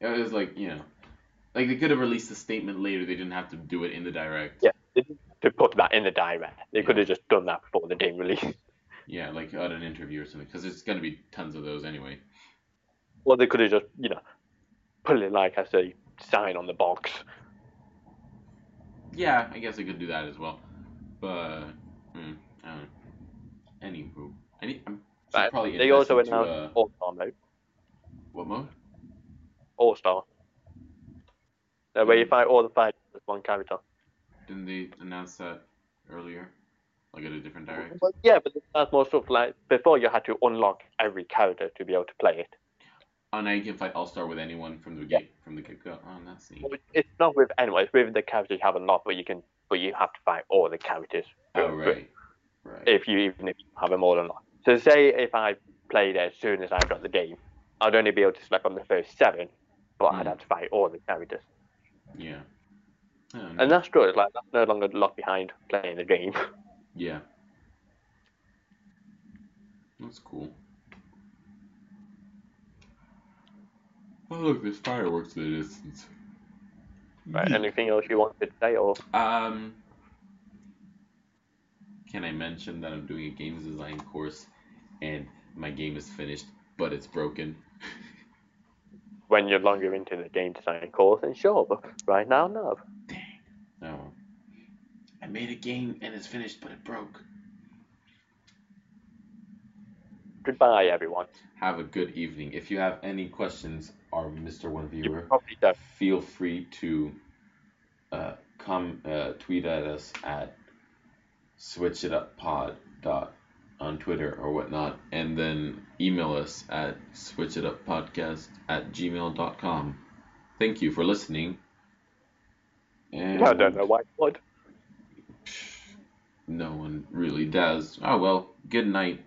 It was like, you know, like they could have released a statement later. They didn't have to do it in the direct. Yeah, they didn't have to put that in the direct. They could have just done that before the game release. Yeah, like at an interview or something, because there's gonna be tons of those anyway. Or they could have just, you know, put it like as a sign on the box. Yeah, I guess they could do that as well. But, mm, I don't know. Anywho, I need, I'm But probably they also announced uh, All Star mode. what mode? All Star. That way you fight all the fighters with one character. Didn't they announce that earlier? Like at a different direct? But yeah, but that's more stuff like before you had to unlock every character to be able to play it. Oh, now you can fight All Star with anyone from the get from the get go. Oh, that's neat. But It's not with anyone. It's with the characters you have unlocked, but you can, but you have to fight all the characters. Oh, right, right. If you even if you have them all unlocked. So say if I played as soon as I got the game, I'd only be able to select on the first seven, but I'd Mm. have to fight all the characters. Yeah. Oh, And that's true. It's like that's no longer locked behind playing the game. Yeah. That's cool. Oh look, there's fireworks in the distance. Right. Anything else you wanted to say, or Um, can I mention that I'm doing a games design course, and my game is finished, but it's broken. when you're longer into the game design course? And sure, but right now, no. Dang. I made a game and it's finished, but it broke. Goodbye, everyone. Have a good evening. If you have any questions, our Mr. One Viewer. feel free to uh, come uh, tweet at us at switchituppod dot on Twitter or whatnot, and then email us at switchituppodcast at gmail.com. Thank you for listening. And I don't know why would. No one really does. Oh well, good night.